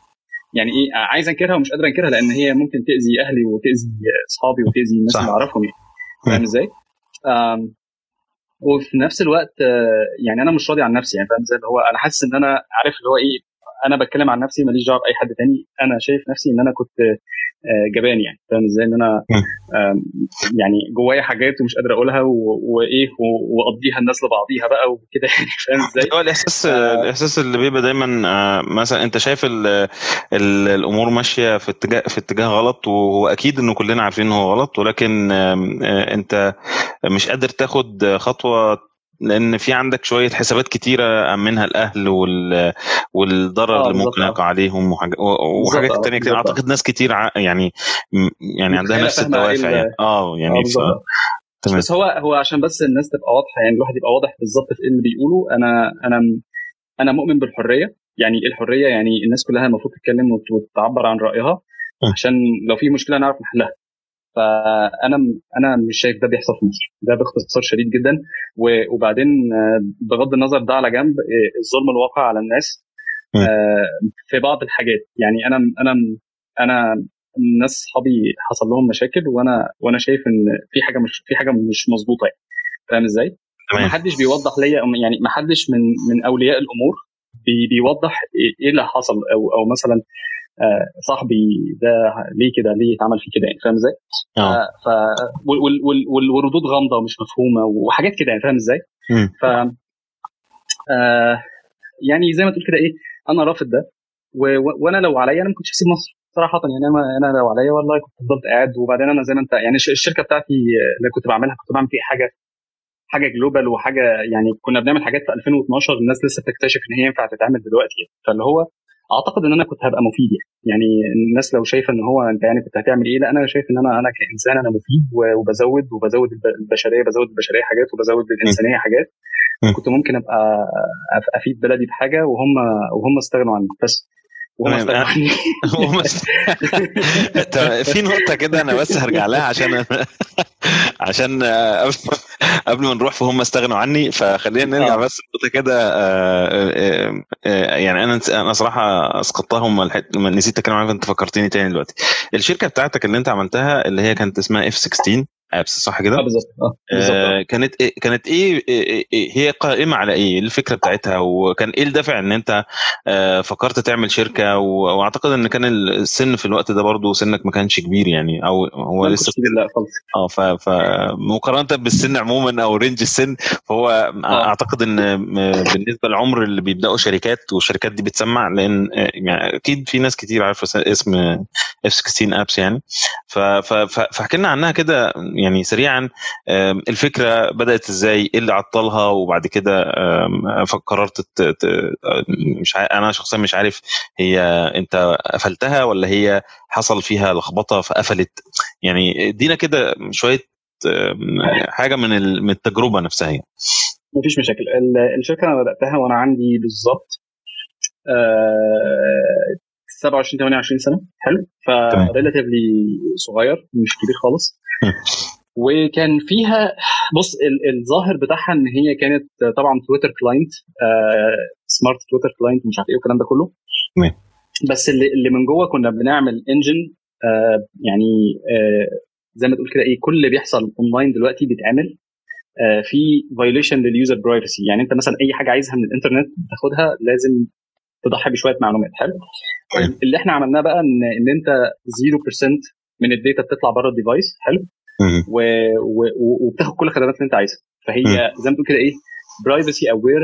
يعني إيه عايز أنكرها ومش قادر أنكرها لأن هي ممكن تأذي أهلي وتأذي أصحابي وتأذي الناس اللي أعرفهم يعني فاهم إزاي؟ وفي نفس الوقت يعني أنا مش راضي عن نفسي يعني فاهم اللي هو أنا حاسس إن أنا عارف اللي هو إيه أنا بتكلم عن نفسي ماليش دعوة بأي حد تاني. أنا شايف نفسي إن أنا كنت جبان يعني. فاهم إزاي؟ إن أنا يعني جوايا حاجات ومش قادر أقولها وإيه وأقضيها الناس لبعضيها بقى وكده يعني. فاهم إزاي؟ هو الإحساس آه. الإحساس اللي بيبقى دايما مثلا أنت شايف ال ال الأمور ماشية في اتجاه في اتجاه غلط واكيد انه كلنا عارفين إن هو غلط ولكن أنت مش قادر تاخد خطوة لأن في عندك شوية حسابات كتيرة منها الأهل وال والضرر اللي ممكن يقع عليهم وحاجات وحاجات تانية كتير. أعتقد ناس كتير يعني يعني عندها نفس الدوافع يعني. آه يعني ف... تمام. بس هو هو عشان بس الناس تبقى واضحة يعني الواحد يبقى واضح بالظبط في إيه اللي بيقوله. أنا أنا أنا مؤمن بالحرية. يعني الحرية؟ يعني الناس كلها المفروض تتكلم وتعبر عن رأيها. عشان لو في مشكلة نعرف نحلها. فأنا أنا مش شايف ده بيحصل في مصر. ده باختصار شديد جدا. وبعدين بغض النظر ده على جنب الظلم الواقع على الناس في بعض الحاجات. يعني أنا أنا أنا ناس صحابي حصل لهم مشاكل وأنا وأنا شايف إن في حاجة مش في حاجة مش مظبوطة يعني. فاهم إزاي؟ ما حدش بيوضح ليا يعني ما حدش من من أولياء الأمور بي بيوضح إيه اللي حصل أو أو مثلا آه صاحبي ده ليه كده ليه اتعمل فيه كده يعني فاهم إزاي؟ آه ف والردود غامضة ومش مفهومة وحاجات كده يعني فاهم إزاي؟ ف آه يعني زي ما تقول كده إيه أنا رافض ده وأنا لو عليا أنا ما كنتش هسيب مصر صراحة يعني أنا أنا لو عليا والله كنت فضلت قاعد وبعدين أنا زي ما أنت يعني الشركة بتاعتي اللي كنت بعملها كنت بعمل فيها حاجة حاجة جلوبال وحاجة يعني كنا بنعمل حاجات في 2012 الناس لسه بتكتشف إن هي ينفع تتعمل دلوقتي فاللي هو أعتقد إن أنا كنت هبقى مفيد يعني. يعني الناس لو شايفة إن هو أنت يعني كنت هتعمل إيه لا أنا شايف إن أنا أنا كإنسان أنا مفيد وبزود وبزود البشرية بزود البشرية حاجات وبزود الإنسانية حاجات. كنت ممكن أبقى أفيد بلدي بحاجة وهم وهم استغنوا عني بس في نقطة كده أنا بس هرجع لها عشان عشان قبل ما نروح فهم استغنوا عني. فخلينا نرجع بس نقطة كده يعني أنا أنا صراحة اسقطتهم نسيت أتكلم عنها انت فكرتني تاني دلوقتي. الشركة بتاعتك اللي أنت عملتها اللي هي كانت اسمها F 16 Apps صح كده؟ آه بالظبط آه كانت إيه كانت إيه, إيه, إيه هي قائمة على إيه؟ الفكرة بتاعتها وكان إيه الدافع إن أنت آه فكرت تعمل شركة وأعتقد إن كان السن في الوقت ده برضو سنك ما كانش كبير يعني أو هو لسه لا خالص آه فمقارنه بالسن عموما أو range السن فهو آه. أعتقد إن بالنسبة للعمر اللي بيبدأوا شركات والشركات دي بتسمع لأن يعني أكيد في ناس كتير عارفة اسم اف 16 ابس يعني فحكي لنا عنها كده يعني سريعا الفكرة بدأت إزاي؟ إيه اللي عطلها؟ وبعد كده قررت مش أنا شخصيا مش عارف هي أنت قفلتها ولا هي حصل فيها لخبطة فقفلت. يعني إدينا كده شوية حاجة من من التجربة نفسها يعني. مفيش مشاكل. الشركة أنا بدأتها وأنا عندي بالظبط 27 28 سنة. حلو. ف relatively صغير مش كبير خالص. وكان فيها بص الظاهر بتاعها إن هي كانت طبعا Twitter client smart Twitter client مش عارف إيه والكلام ده كله. بس اللي, اللي من جوه كنا بنعمل engine آه يعني آه زي ما تقول كده إيه كل اللي بيحصل اونلاين دلوقتي بيتعمل آه في violation لل user privacy يعني أنت مثلا أي حاجة عايزها من الإنترنت تاخدها لازم تضحي بشوية معلومات. حلو. طيب. اللي إحنا عملناه بقى ان إن أنت 0% من ال data بتطلع بره ال device حلو. و... و... وبتاخد كل الخدمات اللي أنت عايزها. فهي زي ما تقول كده إيه privacy aware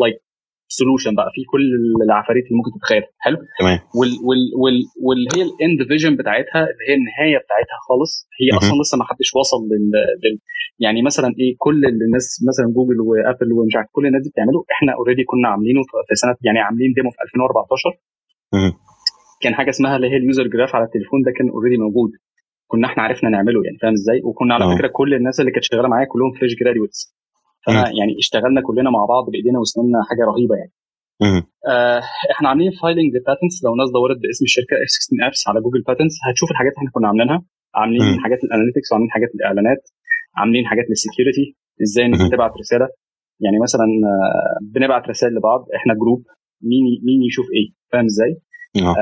like solution بقى. في كل العفاريت اللي ممكن تتخيلها حلو؟ تمام. وال وال وال واللي هي ال end vision بتاعتها اللي هي النهاية بتاعتها خالص. هي أصلا لسه ما حدش وصل لل... لل يعني مثلا إيه كل الناس مثلا Google و Apple ومش عارف كل الناس دي بتعمله. إحنا already كنا عاملينه في سنة يعني عاملين demo في 2014 كان حاجة اسمها اللي هي ال user graph على التليفون ده كان already موجود. كنا إحنا عرفنا نعمله يعني فاهم إزاي؟ وكنا على أوه. فكرة كل الناس اللي كانت شغالة معايا كلهم fresh graduates فانا يعني اشتغلنا كلنا مع بعض بإيدينا وسننا حاجة رهيبة يعني. آه إحنا عاملين filing لل patents لو الناس دورت باسم الشركة F 16 Apps على جوجل patents هتشوف الحاجات اللي إحنا كنا عاملينها. عاملين مم. حاجات ال analytics وعاملين حاجات الإعلانات. عاملين حاجات لل security إزاي الناس تبعت رسالة. يعني مثلا بنبعت رسائل لبعض. إحنا group مين مين يشوف إيه فاهم إزاي؟ آه.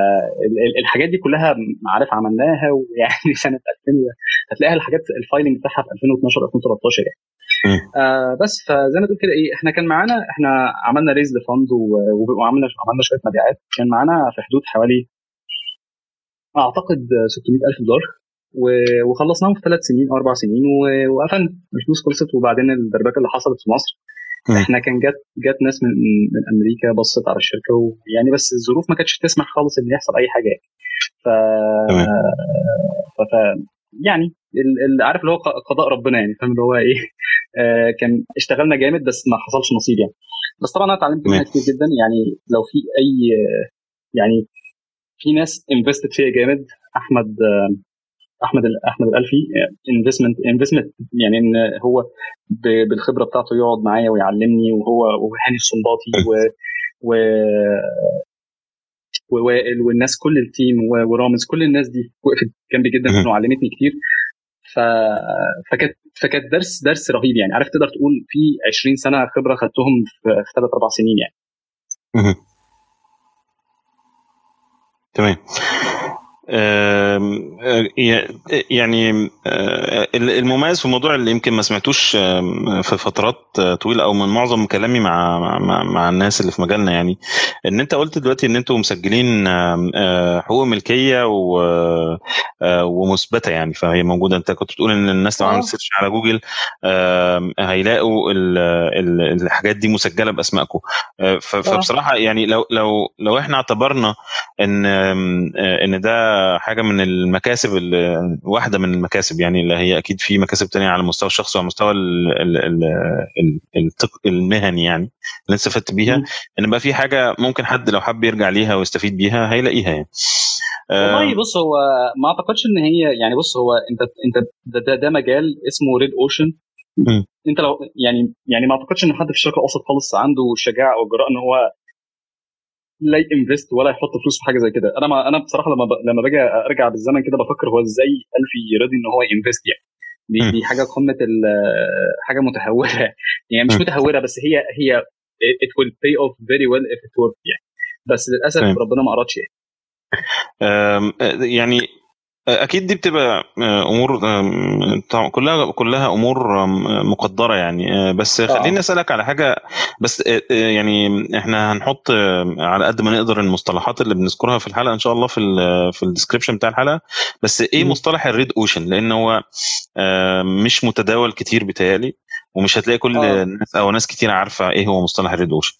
الحاجات دي كلها عارف عملناها ويعني سنة 2000 هتلاقيها الحاجات ال filing بتاعها في 2012 2013 يعني. آه بس فزي ما تقول كده إيه إحنا كان معانا إحنا عملنا raise ل fund وعملنا عملنا شوية مبيعات. كان معانا في حدود حوالي أعتقد 600 ألف دولار وخلصناهم في ثلاث سنين أو أربع سنين وقفلنا الفلوس خلصت وبعدين الدربكة اللي حصلت في مصر. إحنا كان جت جت ناس من من أمريكا بصت على الشركة ويعني بس الظروف ما كانتش تسمح خالص إن يحصل أي حاجة. يعني ف... ف... يعني اللي عارف اللي هو قضاء ربنا يعني فاهم اللي هو إيه؟ آه كان اشتغلنا جامد بس ما حصلش نصيب يعني. بس طبعا أنا اتعلمت منها كتير جدا. يعني لو في اي يعني في ناس invested فيها جامد أحمد أحمد أحمد الألفي investment investment يعني إن هو بالخبرة بتاعته يقعد معايا ويعلمني وهو وهاني الصنباطي و, و ووائل والناس كل التيم ورامز كل الناس دي وقفت جنبي جدا وعلمتني كتير. ف... فكانت فكانت درس درس رهيب يعني. عارف تقدر تقول في 20 سنة خبرة خدتهم في ثلاث أربع سنين يعني. تمام. يعني المميز في الموضوع اللي يمكن ما سمعتوش في فترات طويلة أو من معظم كلامي مع مع, مع الناس اللي في مجالنا يعني إن أنت قلت دلوقتي إن أنتم مسجلين حقوق ملكية ومثبتة يعني فهي موجودة. أنت كنت بتقول إن الناس لو عملت search على جوجل هيلاقوا الحاجات دي مسجلة بأسمائكم. فبصراحة يعني لو لو لو إحنا اعتبرنا إن إن ده حاجة من المكاسب واحدة من المكاسب يعني اللي هي أكيد في مكاسب تانية على المستوى الشخصي وعلى المستوى المهني يعني اللي استفدت بيها. إن بقى في حاجة ممكن حد لو حب يرجع ليها ويستفيد بيها هيلاقيها يعني. والله بص هو ما أعتقدش إن هي يعني بص هو أنت أنت ده, ده, ده مجال اسمه ريد اوشن أنت لو يعني يعني ما أعتقدش إن حد في الشرق الأوسط خالص عنده الشجاعه أو الجراءه إن هو لا ينفست ولا يحط فلوس في حاجة زي كده. أنا ما أنا بصراحة لما ب... لما باجي أرجع بالزمن كده بفكر هو إزاي الفي راضي إن هو ي invest يعني. دي دي حاجة قمة حاجة متهورة. يعني مش متهورة بس هي هي it will pay off very well if it works يعني. بس للأسف ربنا ما أرادش يعني. يعني أكيد دي بتبقى أمور كلها كلها أمور مقدرة يعني. بس خليني أسألك على حاجة. بس يعني إحنا هنحط على قد ما نقدر المصطلحات اللي بنذكرها في الحلقة إن شاء الله في ال في ال description بتاع الحلقة. بس إيه مصطلح ال red ocean؟ لأن هو مش متداول كتير بيتهيألي ومش هتلاقي كل الناس أو ناس كتير عارفة إيه هو مصطلح الريد أوشن.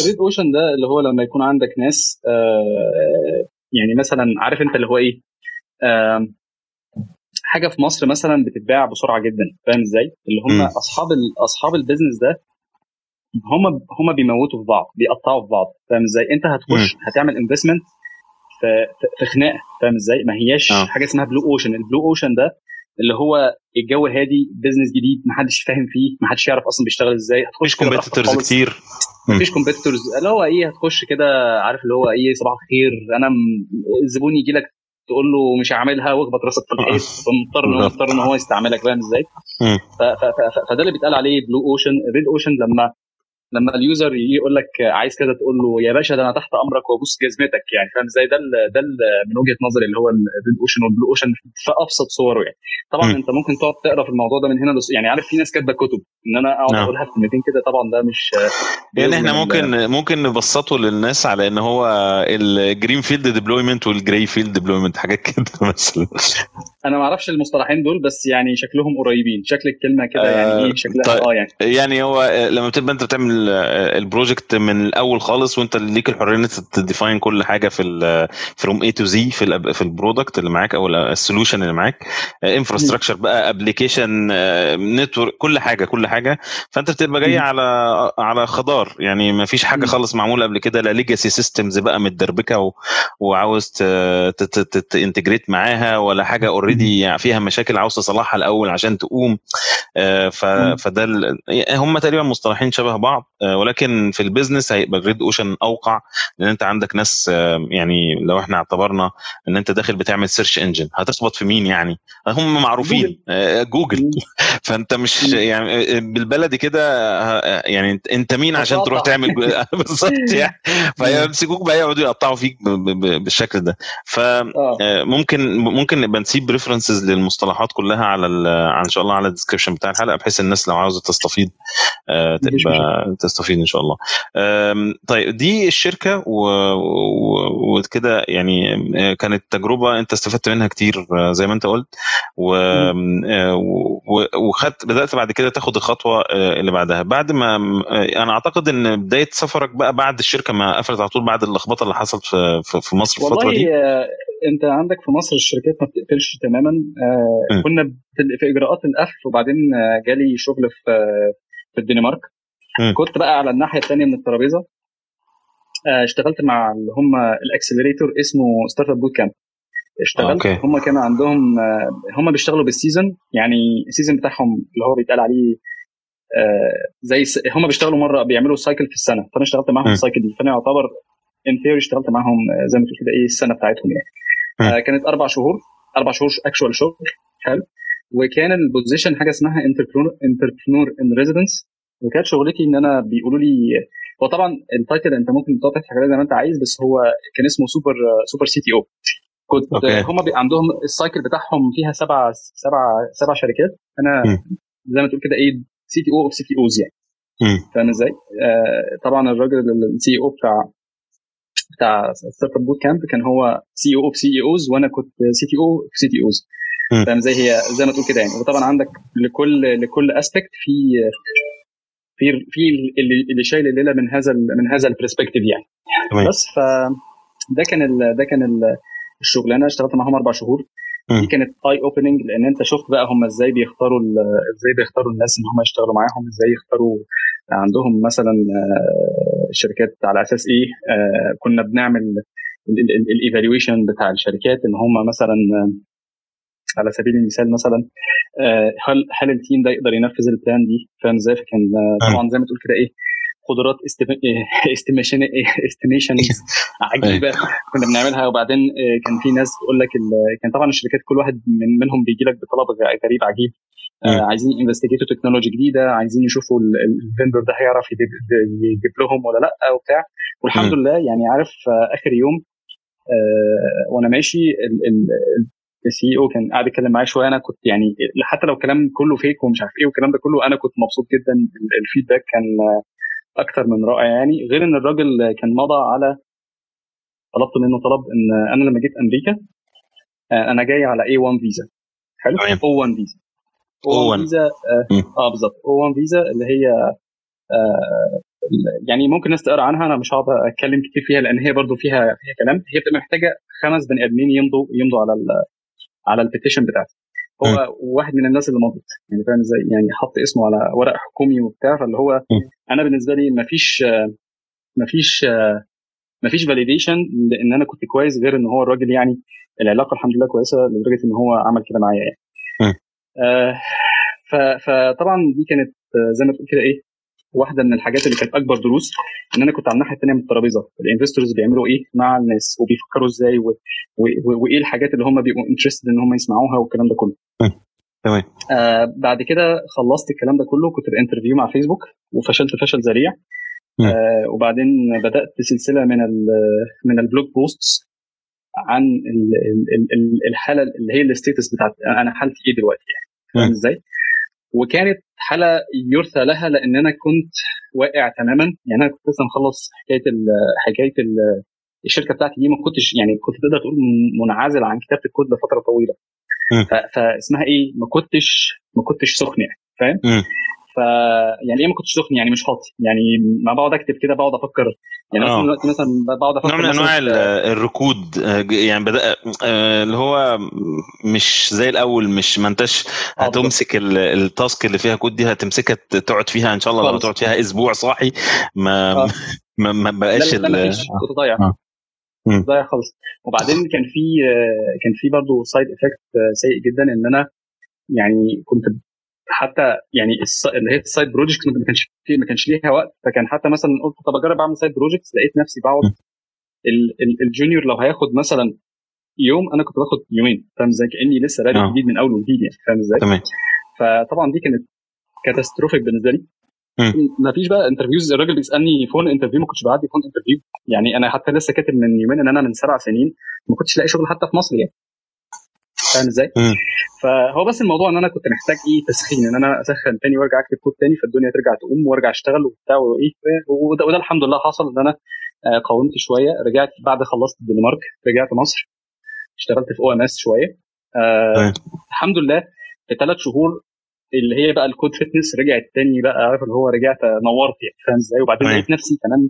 ال red ocean ده اللي هو لما يكون عندك ناس يعني مثلا عارف أنت اللي هو إيه؟ حاجة في مصر مثلا بتتباع بسرعة جدا فاهم إزاي؟ اللي هم. أصحاب أصحاب ال business ده هم هم بيموتوا في بعض بيقطعوا في بعض فاهم إزاي؟ أنت هتخش م. هتعمل investment في خناقة فاهم إزاي؟ ما هياش أوه. حاجة اسمها blue ocean ال blue ocean ده اللي هو الجو هادي business جديد ما حدش فاهم فيه ما حدش يعرف أصلا بيشتغل إزاي هتخش competitors كتير مفيش competitors اللي هو إيه هتخش كده عارف اللي هو إيه صباح الخير أنا الزبون يجي لك تقول له مش هعملها واخبط راسك في الحيط فمضطر إن هو مضطر إن هو يستعملك فاهم إزاي؟ فده اللي بيتقال عليه blue ocean red ocean لما لما ال user يجي يقول لك عايز كده تقول له يا باشا ده أنا تحت أمرك وابوس جزمتك. يعني فاهم إزاي؟ ده ده من وجهة نظري اللي هو ال red ocean وال blue ocean في أبسط صوره يعني. طبعا م. أنت ممكن تقعد تقرأ في الموضوع ده من هنا يعني عارف في ناس كاتبة كتب إن أنا أقعد نعم. أقولها في كلمتين كده طبعا ده مش يعني إحنا ممكن ممكن نبسطه للناس على إن هو ال greenfield deployment وال grey field deployment حاجات كده مثلا. أنا ما أعرفش المصطلحين دول بس يعني شكلهم قريبين. شكل الكلمة كده يعني إيه؟ شكلها طيب. آه يعني. يعني هو لما بتبقى أنت بتعمل ال project من الأول خالص وأنت ليك الحرية إن ت define كل حاجة في from A to Z في في ال product اللي معاك أو ال solution اللي معاك. infrastructure بقى application network كل حاجة كل حاجة. فأنت بتبقى جاي على على خضار. يعني ما فيش حاجة خالص معمولة قبل كده. لا legacy systems بقى متدربكة وعاوز ت integrate معاها ولا حاجة already فيها مشاكل عاوز تصلحها الأول عشان تقوم. فده هم تقريبا مصطلحين شبه بعض. ولكن في ال business هيبقى red ocean اوقع لأن انت عندك ناس يعني لو إحنا اعتبرنا ان انت داخل بتعمل search engine هتخبط في مين يعني؟ هم معروفين جوجل. فانت مش يعني بالبلدي كده يعني انت مين عشان تروح تعمل بالظبط يعني. فيمسكوك بقى يقعدوا يقطعوا فيك بالشكل ده. فممكن ممكن نبقى نسيب references للمصطلحات كلها على إن شاء الله على الديسكربشن بتاع الحلقة بحيث الناس لو عاوزة تستفيد تبقى تستفيد إن شاء الله. طيب دي الشركة وكده يعني كانت تجربة أنت استفدت منها كتير زي ما أنت قلت. وخدت بدأت بعد كده تاخد الخطوة اللي بعدها. بعد ما أنا أعتقد إن بداية سفرك بقى بعد الشركة ما قفلت على طول بعد اللخبطة اللي حصلت في, في مصر في الفترة دي. أنت عندك في مصر الشركات ما بتقفلش تماما. آه كنا في إجراءات القفل وبعدين جالي شغل في في الدنمارك. كنت بقى على الناحية الثانية من الترابيزة آه اشتغلت مع اللي هم ال accelerator اسمه Startupbootcamp اشتغلت okay. هم كانوا عندهم هم بيشتغلوا بال season يعني ال season بتاعهم اللي هو بيتقال عليه زي هم بيشتغلوا مرة بيعملوا cycle في السنة. فأنا اشتغلت معاهم ال cycle دي. فأنا يعتبر in theory اشتغلت معاهم زي ما تقول كده إيه السنة بتاعتهم يعني. آه كانت أربع شهور أربع شهور actual شغل حلو. وكان ال position حاجة اسمها entrepreneur in residence وكانت شغلتي إن أنا بيقولوا لي هو طبعا ال title أنت ممكن تقعد عليه زي ما أنت عايز بس هو كان اسمه super super CTO كنت هم عندهم ال cycle بتاعهم فيها سبع سبع سبع شركات. أنا م. زي ما تقول كده إيه سي تي أو اوف سي تي اوز يعني. فاهم إزاي؟ آه طبعا الراجل ال CEO بتاع بتاع Startupbootcamp كان هو CEO of CEOs وأنا كنت سي تي أو في سي تي اوز فاهم إزاي؟ هي زي ما تقول كده يعني. وطبعا عندك لكل لكل aspect في في في اللي, اللي شايل الليلة من هذا من هذا ال perspective يعني. بس ف ده كان ال ده كان ال الشغلانه اشتغلت معاهم أربع شهور. دي كانت eye opening لأن أنت شفت بقى هم إزاي بيختاروا إزاي بيختاروا الناس إن هم يشتغلوا معاهم إزاي يختاروا عندهم مثلا شركات على أساس إيه. كنا بنعمل ال evaluation بتاع الشركات إن هم مثلا على سبيل المثال مثلا هل هل ال team ده يقدر ينفذ ال plan دي؟ فاهم إزاي؟ فكان طبعا زي ما تقول كده إيه قدرات estimation estimation عجيبة كنا بنعملها. وبعدين كان في ناس تقول لك كان طبعا الشركات كل واحد من منهم بيجي لك بطلب غريب عجيب. عايزين investigate وا technology جديدة عايزين يشوفوا ال vendor ده هيعرف يجيب لهم ولا لأ وبتاع. والحمد لله يعني عارف آخر يوم وأنا ماشي ال CEO كان قاعد يتكلم معايا شوية أنا كنت يعني حتى لو الكلام كله fake ومش عارف إيه والكلام ده كله أنا كنت مبسوط جدا ال feedback كان أكتر من رائع يعني. غير إن الراجل كان مضى على طلبت منه طلب إن أنا لما جيت أمريكا أنا جاي على E 1 فيزا حلو؟ O 1 visa O 1 فيزا آه بالظبط O 1 فيزا اللي هي آه يعني ممكن الناس تقرأ عنها أنا مش هقعد أتكلم كتير فيها لأن هي برضو فيها فيها كلام. هي بتبقى محتاجة خمس بني آدمين يمضوا يمضوا على على ال petition بتاعتي. هو م. واحد من الناس اللي مضت. يعني فاهم إزاي؟ يعني حط اسمه على ورق حكومي وبتاع فاللي هو م. أنا بالنسبة لي ما فيش ما فيش ما فيش validation لأن أنا كنت كويس غير إن هو الراجل يعني العلاقة الحمد لله كويسة لدرجة إن هو عمل كده معايا يعني. آه فطبعا دي كانت زي ما تقول كده إيه واحدة من الحاجات اللي كانت أكبر دروس إن أنا كنت على الناحية الثانية من الترابيزة. ال investors بيعملوا إيه؟ مع الناس وبيفكروا إزاي و... و... وإيه الحاجات اللي هم بيبقوا interested إن هم يسمعوها والكلام ده كله. تمام. آه بعد كده خلصت الكلام ده كله كنت ب interview مع فيسبوك وفشلت فشل ذريع. آه وبعدين بدأت سلسلة من ال من ال blog posts عن ال ال الحالة اللي هي ال status بتاعت أنا حالتي إيه دلوقتي يعني. فاهم إزاي؟ وكانت حالة يرثى لها لأن أنا كنت واقع تماما. يعني أنا كنت لسه مخلص حكاية ال حكاية ال الشركة بتاعتي دي ما كنتش يعني كنت تقدر تقول منعزل عن كتابة الكود لفترة طويلة. فاسمها إيه؟ ما كنتش ما كنتش سخن يعني فاهم؟ ف يعني إيه ما كنتش سخن؟ يعني مش حاطي يعني ما بقعد اكتب كده بقعد أفكر. يعني مثلا دلوقتي مثلا بقعد أفكر نوع من أنواع الركود يعني بدأ اللي هو مش زي الأول مش ما أنتش هتمسك ال task اللي فيها كود دي هتمسكها تقعد فيها إن شاء الله لو تقعد فيها أسبوع صاحي ما ما, ما بقاش لا لا كنت ضايع. ضايع خالص. وبعدين كان في كان في برضه side effect سيء جدا إن أنا يعني كنت حتى يعني اللي هي ال side project ما كانش ما كانش ليها وقت. فكان حتى مثلا قلت طب أجرب أعمل side project لقيت نفسي بقعد ال junior لو هياخد مثلا يوم أنا كنت باخد يومين. فاهم إزاي؟ كأني لسه بادئ جديد من أول وجديد يعني. فاهم إزاي؟ تمام. فطبعا دي كانت catastrophic بالنسبة لي. ما فيش بقى interviews الراجل بيسألني phone interview ما كنتش بعدي phone interview يعني أنا حتى لسه كاتب من يومين إن أنا من سبع سنين ما كنتش لاقي شغل حتى في مصر يعني. فاهم إزاي؟ فهو بس الموضوع إن أنا كنت محتاج إيه تسخين إن أنا أسخن تاني وأرجع أكتب كود تاني فالدنيا ترجع تقوم وأرجع أشتغل وبتاع وإيه. وده, وده الحمد لله حصل إن أنا قاومت شوية رجعت بعد خلصت الدنمارك رجعت مصر اشتغلت في OMS شوية. آه الحمد لله في ثلاث شهور اللي هي بقى ال code fitness رجعت تاني بقى عارف اللي هو رجعت نورت يعني فاهم إزاي؟ وبعدين لقيت نفسي كمان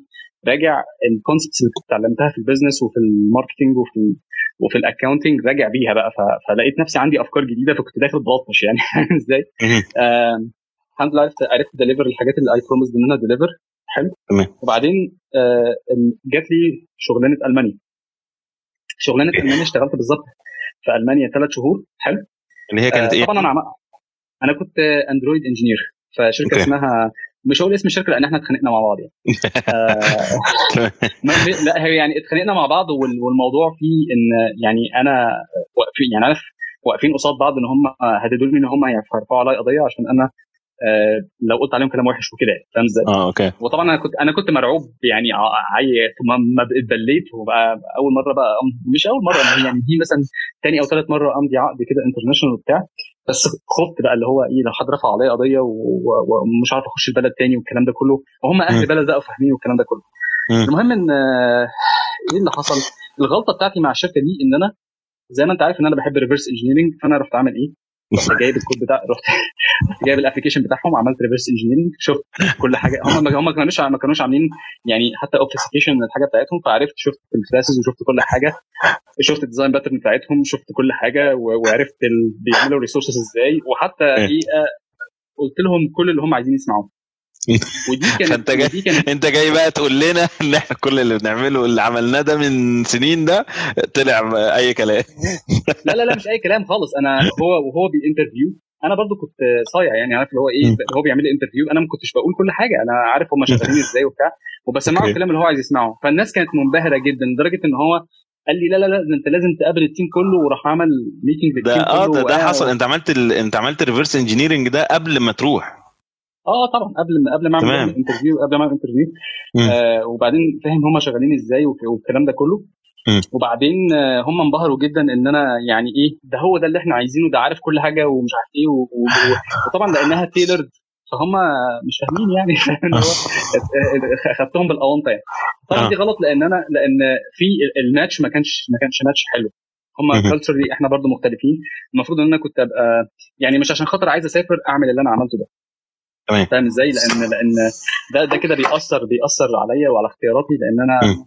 راجع ال concepts اللي كنت اتعلمتها في ال business وفي ال marketing وفي وفي ال accounting راجع بيها بقى فلقيت نفسي عندي أفكار جديدة فكنت داخل بلطش يعني فاهم إزاي؟ الحمد لله عرفت عرفت deliver الحاجات اللي I promise إن أنا deliver حلو. وبعدين آه جات لي شغلانة ألمانيا. شغلانة ألمانيا اشتغلت بالظبط في ألمانيا ثلاث شهور. حلو. اللي هي كانت إيه؟ طبعا أنا أنا كنت Android engineer فشركة okay. اسمها مش هقول اسم الشركة لأن إحنا اتخانقنا مع بعض يعني آه لا هي يعني اتخانقنا مع بعض والموضوع فيه إن يعني أنا واقفين يعني عارف واقفين قصاد بعض إن هم هددوا لي إن هم هيرفعوا عليا قضية عشان أنا آه لو قلت عليهم كلام وحش وكده فاهم إزاي؟ آه okay وطبعا أنا كنت أنا كنت مرعوب يعني عيت ما اتبليت وبقى أول مرة بقى مش أول مرة يعني دي مثلا ثاني أو ثالث مرة أمضي عقد كده international وبتاع بس خفت بقى اللي هو إيه لو حد رفع عليا قضية ومش عارف أخش البلد تاني والكلام ده كله وهم أهل البلد بقى فاهمين والكلام ده كله. المهم إن إيه اللي حصل؟ الغلطة بتاعتي مع الشركة دي إن أنا زي ما أنت عارف إن أنا بحب reverse engineering فأنا رحت عامل إيه؟ رحت جايب الكود بتاع رحت جايب ال application بتاعهم عملت reverse engineering شفت كل حاجة. هم هم ما كانوش ما كانوش عاملين يعني حتى obfuscation الحاجة بتاعتهم فعرفت شفت ال classes وشفت كل حاجة. شفت ال design pattern بتاعتهم شفت كل حاجة وعرفت بيعملوا resources إزاي. وحتى إيه. قلت لهم كل اللي هم عايزين يسمعوه. ودي كانت فانت جاي ودي كانت انت جاي بقى تقول لنا ان إحنا كل اللي بنعمله اللي عملناه ده من سنين ده طلع اي كلام. لا لا لا مش أي كلام خالص. أنا هو وهو ب interview. أنا برضو كنت صايع يعني عارف اللي هو إيه هو بيعمل لي interview أنا ما كنتش بقول كل حاجة. أنا عارف هم شغالين إزاي وبتاع. وبسمعه الكلام اللي هو عايز يسمعه. فالناس كانت منبهرة جدا لدرجة إن هو قال لي لا لا لا أنت لازم تقابل ال team كله. وراح عمل meeting بال team ده آه ده, ده حصل. أنت عملت ال... أنت عملت reverse engineering ده قبل ما تروح. آه طبعا قبل ما قبل ما أعمل interview قبل ما أعمل interview آه وبعدين فاهم هم شغالين إزاي والكلام ده كله. م. وبعدين هم انبهروا جدا إن أنا يعني إيه ده هو ده اللي إحنا عايزينه ده عارف كل حاجة ومش عارف إيه و... و... وطبعا لأنها tailored فهم مش فاهمين يعني اللي هو خدتهم بالأونطة يعني. طبعا دي غلط لأن أنا لأن في الماتش ما كانش ما كانش ماتش حلو. هم culturally إحنا برضو مختلفين. المفروض إن أنا كنت أبقى يعني مش عشان خاطر عايز أسافر أعمل اللي أنا عملته ده. تمام. فاهم إزاي لأن لأن ده ده كده بيأثر بيأثر عليا وعلى اختياراتي لأن أنا م.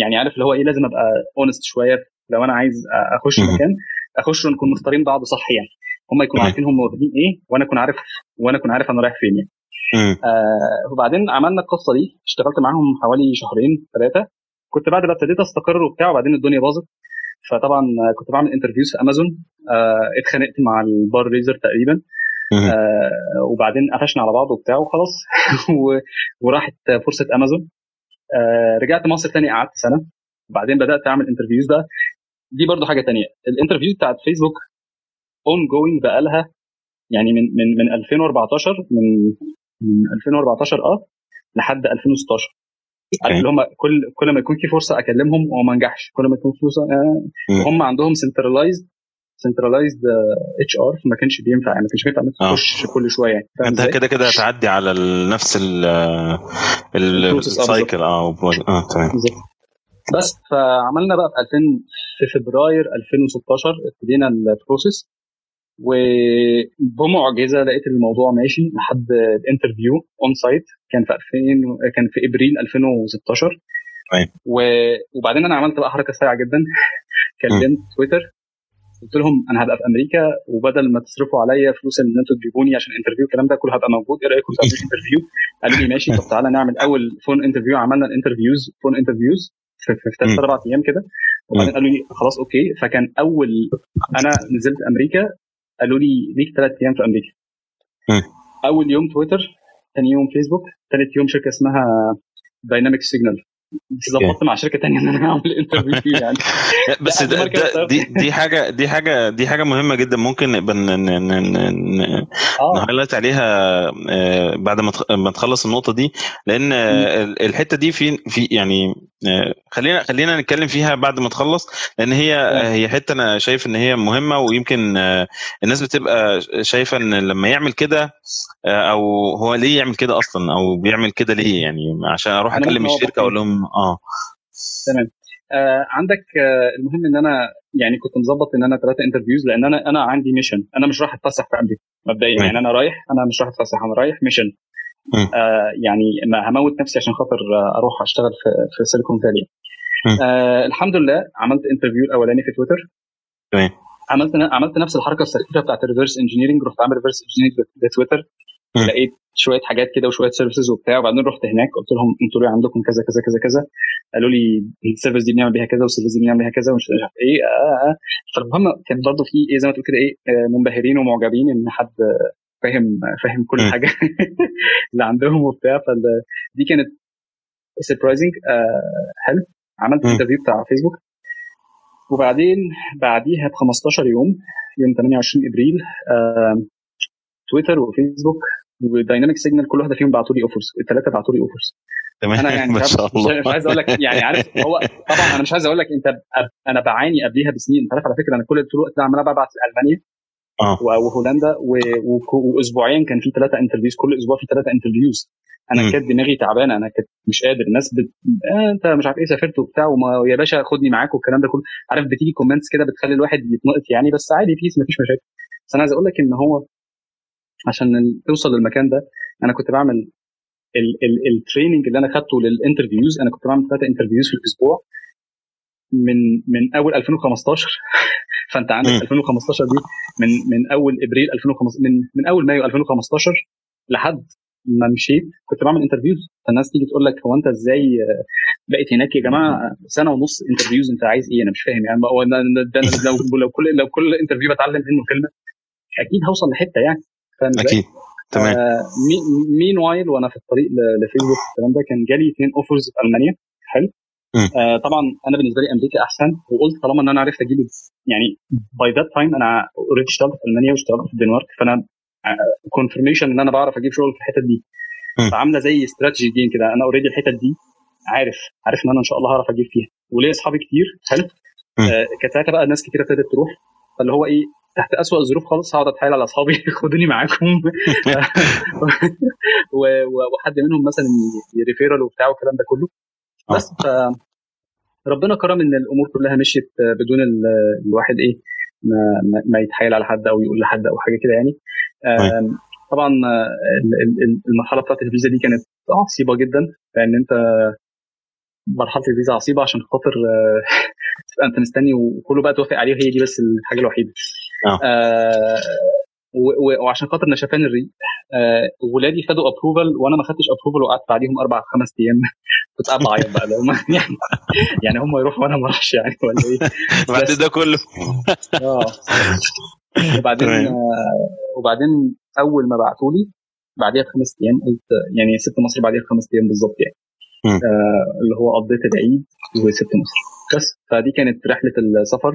يعني عارف اللي هو إيه لازم أبقى honest شوية. لو أنا عايز أخش مكان أخش ونكون مختارين بعض صح يعني. هم يكونوا عارفين هم واخدين إيه وأنا أكون عارف وأنا أكون عارف أنا رايح فين يعني. آه وبعدين عملنا القصة دي. اشتغلت معاهم حوالي شهرين ثلاثة كنت بعد ما ابتديت أستقر وبتاع وبعدين الدنيا باظت. فطبعا كنت بعمل interviews في امازون آه اتخانقت مع ال bar raiser تقريبا. آه وبعدين قفشنا على بعض وبتاع وخلاص. وراحت فرصة امازون آه رجعت مصر تاني قعدت سنة. وبعدين بدأت أعمل interviews بقى. دي برضو حاجة تانية. ال interviews بتاعت Facebook ongoing بقى لها يعني من من من 2014 من من 2014 آه لحد 2016 عارف اللي هم كل كل ما يكون في فرصة أكلمهم وما أنجحش. كل ما يكون في فرصة آه وهم عندهم centralized centralized HR فما كانش بينفع يعني ما كانش بينفع إنك تخش كل شوية يعني أنت كده كده هتعدي على نفس ال cycle آه آه تمام. بس فعملنا بقى في 2000 في فبراير 2016 ابتدينا ال process وبمعجزة لقيت الموضوع ماشي لحد ال interview on-site كان في 2000 كان في إبريل 2016 طيب وبعدين أنا عملت بقى حركة سريعة جدا. كلمت تويتر قلت لهم أنا هبقى في أمريكا وبدل ما تصرفوا عليا فلوس إن أنتوا تجيبوني عشان interview الكلام ده كله هبقى موجود. إيه رأيكم؟ تعملوا interview قالوا لي ماشي. طب تعالى نعمل أول phone interview عملنا ال interviews phone interviews في, في ثلاث أربع أيام كده. وبعدين قالوا لي خلاص okay. فكان أول أنا نزلت أمريكا قالوا لي ليك ثلاث أيام في أمريكا. أول يوم تويتر ثاني يوم فيسبوك ثالث يوم شركة اسمها Dynamic Signal ظبطت مع شركة ثانية إن أنا أعمل interview يعني. بس ده ده دي دي حاجة دي حاجة دي حاجة مهمة جدا. ممكن نبقى نهايلايت عليها بعد ما تخلص النقطة دي. لأن الحتة دي في في يعني خلينا خلينا نتكلم فيها بعد ما تخلص لأن هي هي حتة أنا شايف إن هي مهمة ويمكن الناس بتبقى شايفة إن لما يعمل كده أو هو ليه يعمل كده أصلا أو بيعمل كده ليه؟ يعني عشان أروح أكلم الشركة أقول لهم آه. تمام. آه عندك آه المهم إن أنا يعني كنت مظبط إن أنا ثلاثة interviews لأن أنا أنا عندي mission أنا مش رايح أتفسح في أمريكا مبدئيا. يعني أنا رايح أنا مش رايح أتفسح أنا رايح mission آه يعني ما هموت نفسي عشان خاطر أروح اشتغل في في Silicon Valley. آه الحمد لله عملت interview الأولاني في تويتر. تمام. عملت عملت نفس الحركة السخيفة بتاعت ال reverse engineering رحت عامل reverse engineering ل Twitter لقيت شوية حاجات كده وشوية services وبتاع وبعدين رحت هناك قلت لهم أنتوا ليه عندكم كذا كذا كذا كذا؟ قالوا لي ال service دي بنعمل بيها كذا وال service دي بنعمل بيها كذا ومش عارف إيه آه آه. فالمهم كان برضه في إيه زي ما تقول كده إيه منبهرين ومعجبين إن حد فاهم فاهم كل حاجة اللي عندهم وبتاع. فدي كانت surprising آه حلو. عملت ال interview بتاع فيسبوك وبعدين بعديها ب 15 يوم يوم 28 إبريل آه Twitter و Facebook و Dynamic Signal كل واحدة فيهم بعتوا لي offers الثلاثه بعتوا لي offers تمام أنا يعني ما شاء الله. مش عايز أقول لك يعني عارف هو طبعا أنا مش عايز أقول لك انت أنا بعاني قبليها بسنين. انت عارف على فكرة أنا كل الوقت ده عمال ببعت لالمانيا آه. وهولندا واسبوعيا كان في ثلاثة interviews كل أسبوع في ثلاثة interviews أنا كانت دماغي تعبانة أنا كنت مش قادر الناس بت... آه أنت مش عارف إيه سافرت وبتاع وما... يا باشا خدني معاك والكلام ده كله. عارف بتيجي comments كده بتخلي الواحد يتنقط يعني بس عادي peace مفيش مشاكل. بس أنا عايز أقول لك إن هو عشان توصل للمكان ده أنا كنت بعمل ال training اللي أنا خدته لل interviews أنا كنت بعمل ثلاثة interviews في الأسبوع. من من أول 2015 فأنت عندك 2015 دي من من أول إبريل 2015 من من أول مايو 2015 لحد ما مشيت. كنت بعمل interviews فالناس تيجي تقول لك هو أنت إزاي بقيت هناك يا جماعة؟ سنة ونص interviews أنت عايز إيه؟ أنا مش فاهم. يعني هو لو لو كل لو كل interview بتعلم منه كلمة أكيد هوصل لحتة يعني. فاهم أكيد. تمام. آه meanwhile وأنا في الطريق لفيسبوك الكلام ده كان جالي اثنين offers في ألمانيا. حلو. آه طبعا أنا بالنسبة لي أمريكا أحسن وقلت طالما إن أنا عرفت أجيب يعني by that time أنا already اشتغلت في ألمانيا واشتغلت في الدنمارك فأنا confirmation إن أنا بعرف أجيب شغل في الحتت دي. فعاملة زي strategy game كده أنا already الحتت دي عارف عارف إن أنا إن شاء الله هعرف أجيب فيها. وليا أصحابي كتير حلو. آه كانت ساعتها بقى ناس كتير ابتدت تروح فاللي هو إيه تحت اسوء الظروف خالص هقعد أتحايل على أصحابي خدوني معاكم. وحد منهم مثلا ريفيرال وبتاع والكلام ده كله. بس ف ربنا كرم إن الأمور كلها مشيت بدون الواحد إيه ما, ما يتحايل على حد أو يقول لحد أو حاجة كده يعني. طبعا المرحلة بتاعت الفيزا دي كانت عصيبة جدا لأن أنت مرحلة الفيزا عصيبة عشان خاطر أنت مستني وكله بقى توافق عليه وهي دي بس الحاجة الوحيدة. آه. آه وعشان خاطر نشفان الريق آه ولادي خدوا ابروفل وأنا ما خدتش ابروفل وقعدت بعديهم أربع خمس أيام. كنت قاعد بعيط بقى هم يعني يعني هم يروحوا وأنا ما أروحش يعني ولا إيه. بعد ده كله. آه. وبعدين آه وبعدين أول ما بعتوا لي بعديها بخمس أيام قلت يعني سبت مصر بعديها بخمس أيام بالظبط يعني. آه اللي هو قضيت العيد وسبت مصر بس فدي كانت رحلة السفر.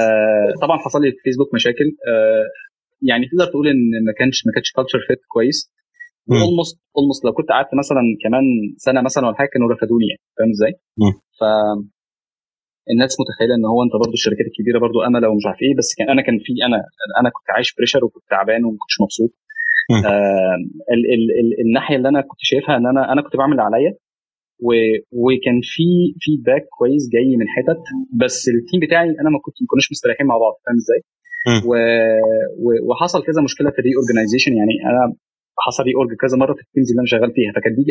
آه طبعا حصل لي في فيسبوك مشاكل. آه يعني تقدر تقول إن ما كانش ما كانش culture fit كويس. almost almost لو كنت قعدت مثلا كمان سنة مثلا ولا حاجة كانوا رفضوني يعني فاهم إزاي؟ ف الناس متخيلة إن هو أنت برضو الشركات الكبيرة برضو قملة ومش عارف إيه بس كان أنا كان في أنا أنا كنت عايش pressure وكنت تعبان وما كنتش مبسوط. آه ال ال ال الناحية اللي أنا كنت شايفها إن أنا أنا كنت بعمل اللي عليا وكان في feedback كويس جاي من حتت بس ال team بتاعي أنا ما كنت ما كناش مستريحين مع بعض فاهم إزاي؟ و... وحصل كذا مشكلة في ال reorganization يعني أنا حصل reorg كذا مرة في ال teams اللي أنا شغال فيها فكان دي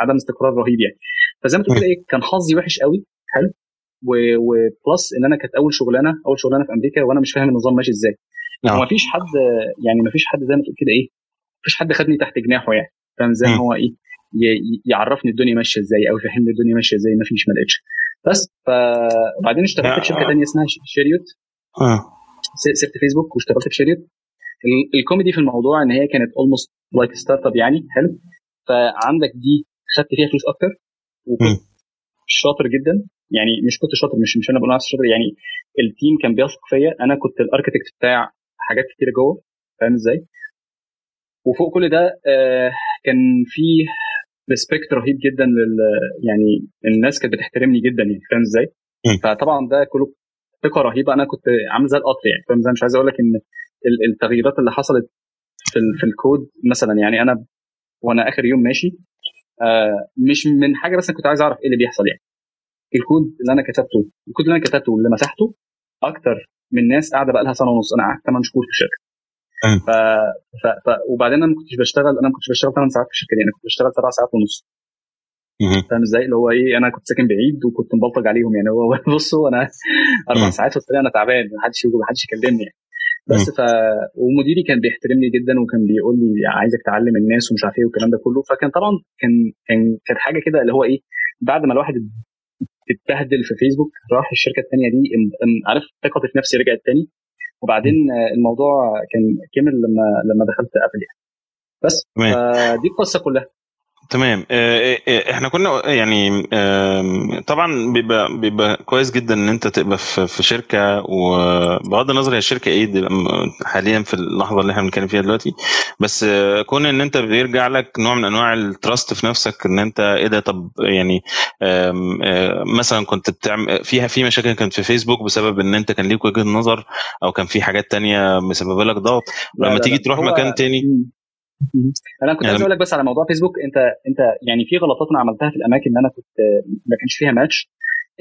عدم استقرار رهيب يعني. فزي ما تقول إيه كان حظي وحش قوي حلو. و plus إن أنا كانت أول شغلانة أول شغلانة في أمريكا وأنا مش فاهم النظام ماشي إزاي. نعم. وما فيش حد يعني ما فيش حد زي ما تقول كده إيه ما فيش حد خدني تحت جناحه يعني. فاهم إزاي؟ هو إيه يعرفني الدنيا ماشية إزاي أو يفهمني الدنيا ماشية إزاي ما فيش ما لقيتش. بس فبعدين اشتغلت في شركة ثانية اسمها شيريوت آه. سبت فيسبوك واشتغلت في شيريوت الكوميدي في الموضوع إن هي كانت almost like startup يعني حلو. فعندك دي خدت فيها فلوس أكتر وكنت شاطر جدا. يعني مش كنت شاطر مش مش أنا بقول نفسي شاطر يعني ال team كان بيثق فيا. أنا كنت ال architect بتاع حاجات كتيرة جوه فاهم إزاي؟ وفوق كل ده آه كان في respect رهيب جدا لل يعني الناس كانت بتحترمني جدا يعني فاهم إزاي؟ فطبعا ده كله ثقة رهيبة. أنا كنت عامل زي القطر يعني فاهم؟ مش عايز أقول لك ان التغييرات اللي حصلت في في الكود مثلا يعني أنا وأنا آخر يوم ماشي آه مش من حاجة بس كنت عايز أعرف إيه اللي بيحصل يعني. الكود اللي أنا كتبته الكود اللي أنا كتبته واللي مسحته أكتر من ناس قاعدة بقى لها سنة ونص. أنا قعدت 8 شهور في الشركة. ف... ف... ف... وبعدين أنا ما كنتش بشتغل أنا ما كنتش بشتغل 8 ساعات في الشركة دي أنا كنت بشتغل 7 ساعات ونص. فاهم إزاي؟ اللي هو إيه أنا كنت ساكن بعيد وكنت مبلطج عليهم يعني. هو بصوا أنا أربع ساعات في الطريق أنا تعبان ما حدش ما حدش يكلمني يعني. بس ف ومديري كان بيحترمني جدا وكان بيقول لي عايزك تعلم الناس ومش عارف إيه والكلام ده كله. فكان طبعا كان كان كانت حاجة كده اللي هو إيه بعد ما الواحد اتبهدل في فيسبوك راح الشركة الثانية دي عارف ثقتي في نفسي رجعت تاني. وبعدين الموضوع كان كمل لما لما دخلت أبل يعني. بس فدي القصة كلها. تمام. آه، آه، آه، إحنا كنا يعني طبعا بيبقى بيبقى كويس جدا إن أنت تبقى في شركة وبغض النظر هي الشركة إيه حاليا في اللحظة اللي إحنا بنتكلم فيها دلوقتي بس كون إن أنت بيرجع لك نوع من أنواع التراست في نفسك إن أنت إيه ده طب يعني مثلا كنت بتعمل فيها في مشاكل كانت في فيسبوك بسبب إن أنت كان ليك وجهة نظر أو كان في حاجات تانية مسببه لك ضغط لما تيجي تروح مكان تاني أنا كنت عايز يعني أقول لك بس على موضوع فيسبوك. أنت أنت يعني في غلطات أنا عملتها في الأماكن اللي أنا كنت ما كانش فيها ماتش.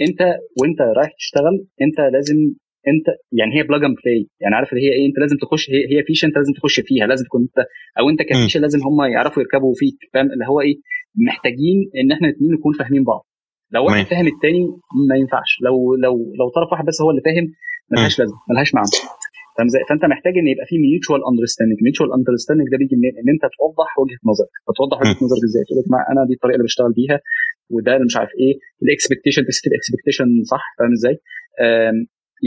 أنت وأنت رايح تشتغل أنت لازم أنت يعني هي plug and play يعني عارف اللي هي إيه؟ أنت لازم تخش هي هي فيشه أنت لازم تخش فيها. لازم تكون أنت أو أنت كفيشة لازم هم يعرفوا يركبوا فيك. فاهم؟ اللي هو إيه؟ محتاجين إن إحنا الاثنين نكون فاهمين بعض. لو واحد فاهم الثاني ما ينفعش. لو لو لو طرف واحد بس هو اللي فاهم ملهاش لازمة ملهاش معنى. فاهم فانت محتاج ان يبقى في mutual understanding mutual understanding ده بيجي منين؟ ان انت توضح وجهة نظرك. فتوضح وجهة نظرك إزاي؟ تقول لك أنا دي الطريقة اللي بشتغل بيها وده اللي مش عارف إيه. ال expectation ت set ال expectation صح؟ فاهم إزاي؟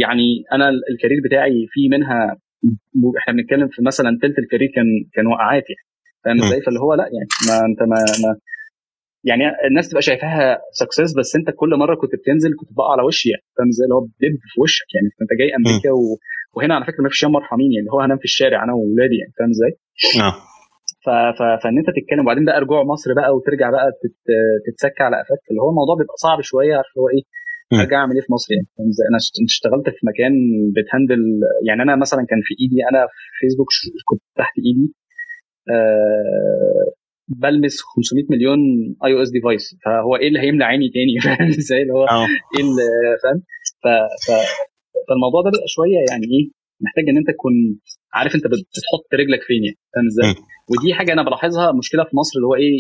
يعني أنا ال career بتاعي في منها إحنا بنتكلم في مثلا ثلث ال career كان كان وقعات يعني. فاهم إزاي؟ فاللي هو لا يعني ما انت ما, ما يعني الناس تبقى شايفاها success بس انت كل مرة كنت بتنزل كنت بقع على وشي يعني. فاهم إزاي؟ اللي هو بدب في وشك يعني. انت جاي أمريكا و... وهنا على فكرة ما فيش مرحمة يعني هو هنام في الشارع أنا واولادي يعني فاهم إزاي؟ آه. فإن أنت تتكلم وبعدين بقى رجوع مصر بقى وترجع بقى تت... تتسك على قفاك اللي هو الموضوع بيبقى صعب شوية عارف هو إيه أرجع أعمل إيه في مصر يعني؟ أنا اشتغلت في مكان بت handle يعني أنا مثلا كان في إيدي أنا في فيسبوك كنت تحت إيدي أه بلمس 500 مليون iOS device فهو إيه اللي هيملا عيني تاني فاهم إزاي اللي هو آه. إيه اللي فاهم ف... ف... فالموضوع ده بيبقى شوية يعني إيه محتاج إن أنت تكون عارف أنت بتحط رجلك فين يعني فاهم إزاي؟ ودي حاجة أنا بلاحظها مشكلة في مصر اللي هو إيه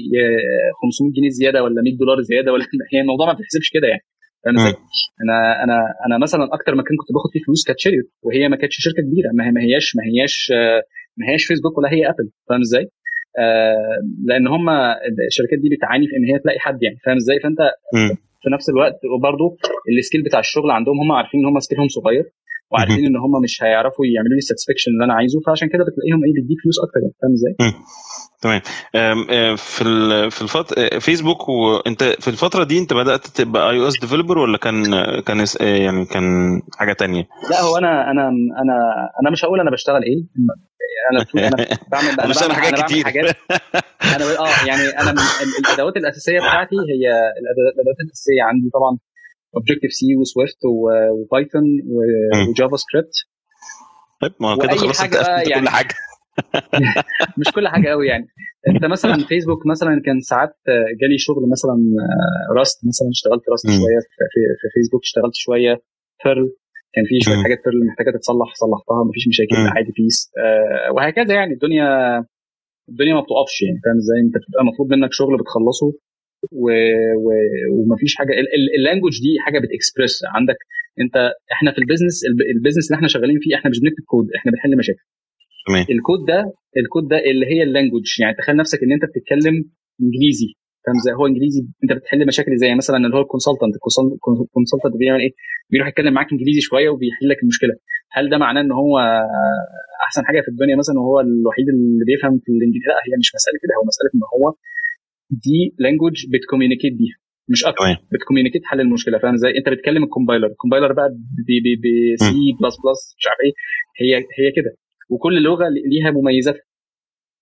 500 جنيه زيادة ولا 100 دولار زيادة ولا هي الموضوع ما بتحسبش كده يعني فاهم إزاي؟ أنا أنا أنا مثلا أكتر مكان كنت باخد فيه فلوس كانت شيريوت وهي ما كانتش شركة كبيرة ما هي ما هياش ما هياش ما هياش فيسبوك ولا هي ابل فاهم إزاي؟ آه لأن هم الشركات دي بتعاني في إن هي تلاقي حد يعني فاهم إزاي؟ فأنت في نفس الوقت وبرضه ال scale بتاع الشغل عندهم هم عارفين إن هم scale هم صغير وعارفين إن هم مش هيعرفوا يعملوا لي ال satisfaction اللي أنا عايزه فعشان كده بتلاقيهم إيه بيديك فلوس أكتر يعني فاهم إزاي؟ تمام. في في الفترة فيسبوك وانت في الفترة دي أنت بدأت تبقى iOS developer ولا كان كان يعني كان حاجة تانية؟ لا هو أنا أنا أنا أنا مش هقول أنا بشتغل إيه أنا أنا بعمل أنا بعمل حاجات كتير. حاجات. أنا آه يعني أنا الأدوات الأساسية بتاعتي هي الادوات الأساسية عندي طبعا Objective-C و Swift و Python و JavaScript طيب ما كده خلاص أنت يعني كل حاجة. مش كل حاجة قوي يعني. أنت مثلا فيسبوك مثلا كان ساعات جالي شغل مثلا Rust مثلا اشتغلت Rust شوية في, في فيسبوك اشتغلت شوية Perl كان في شوية حاجات Perl محتاجة تتصلح صلحتها مفيش مشاكل عادي peace آه وهكذا يعني. الدنيا الدنيا ما بتقفش يعني فاهم إزاي؟ أنت بتبقى مطلوب منك شغل بتخلصه و... و... ومفيش حاجة ال language دي حاجة بتكسبرس عندك أنت إحنا في ال business ال business اللي إحنا شغالين فيه إحنا مش بنكتب كود إحنا بنحل مشاكل. تمام. الكود ده الكود ده اللي هي ال language. يعني تخيل نفسك إن أنت بتتكلم إنجليزي فاهم إزاي؟ هو إنجليزي أنت بتحل مشاكل زي مثلا اللي هو ال consultant ال consultant بيعمل إيه؟ بيروح يتكلم معاك إنجليزي شوية وبيحل لك المشكلة. هل ده معناه إن هو أحسن حاجة في الدنيا مثلا وهو الوحيد اللي بيفهم في الإنجليزي؟ لا هي مش مسألة كده هو مسألة إن هو دي language بت communicate بيها مش أكتر بت communicate حل المشكلة فاهم إزاي؟ أنت بتكلم ال compiler ال compiler بقى ب C plus plus مش عارف إيه هي هي كده وكل لغة ليها مميزاتها.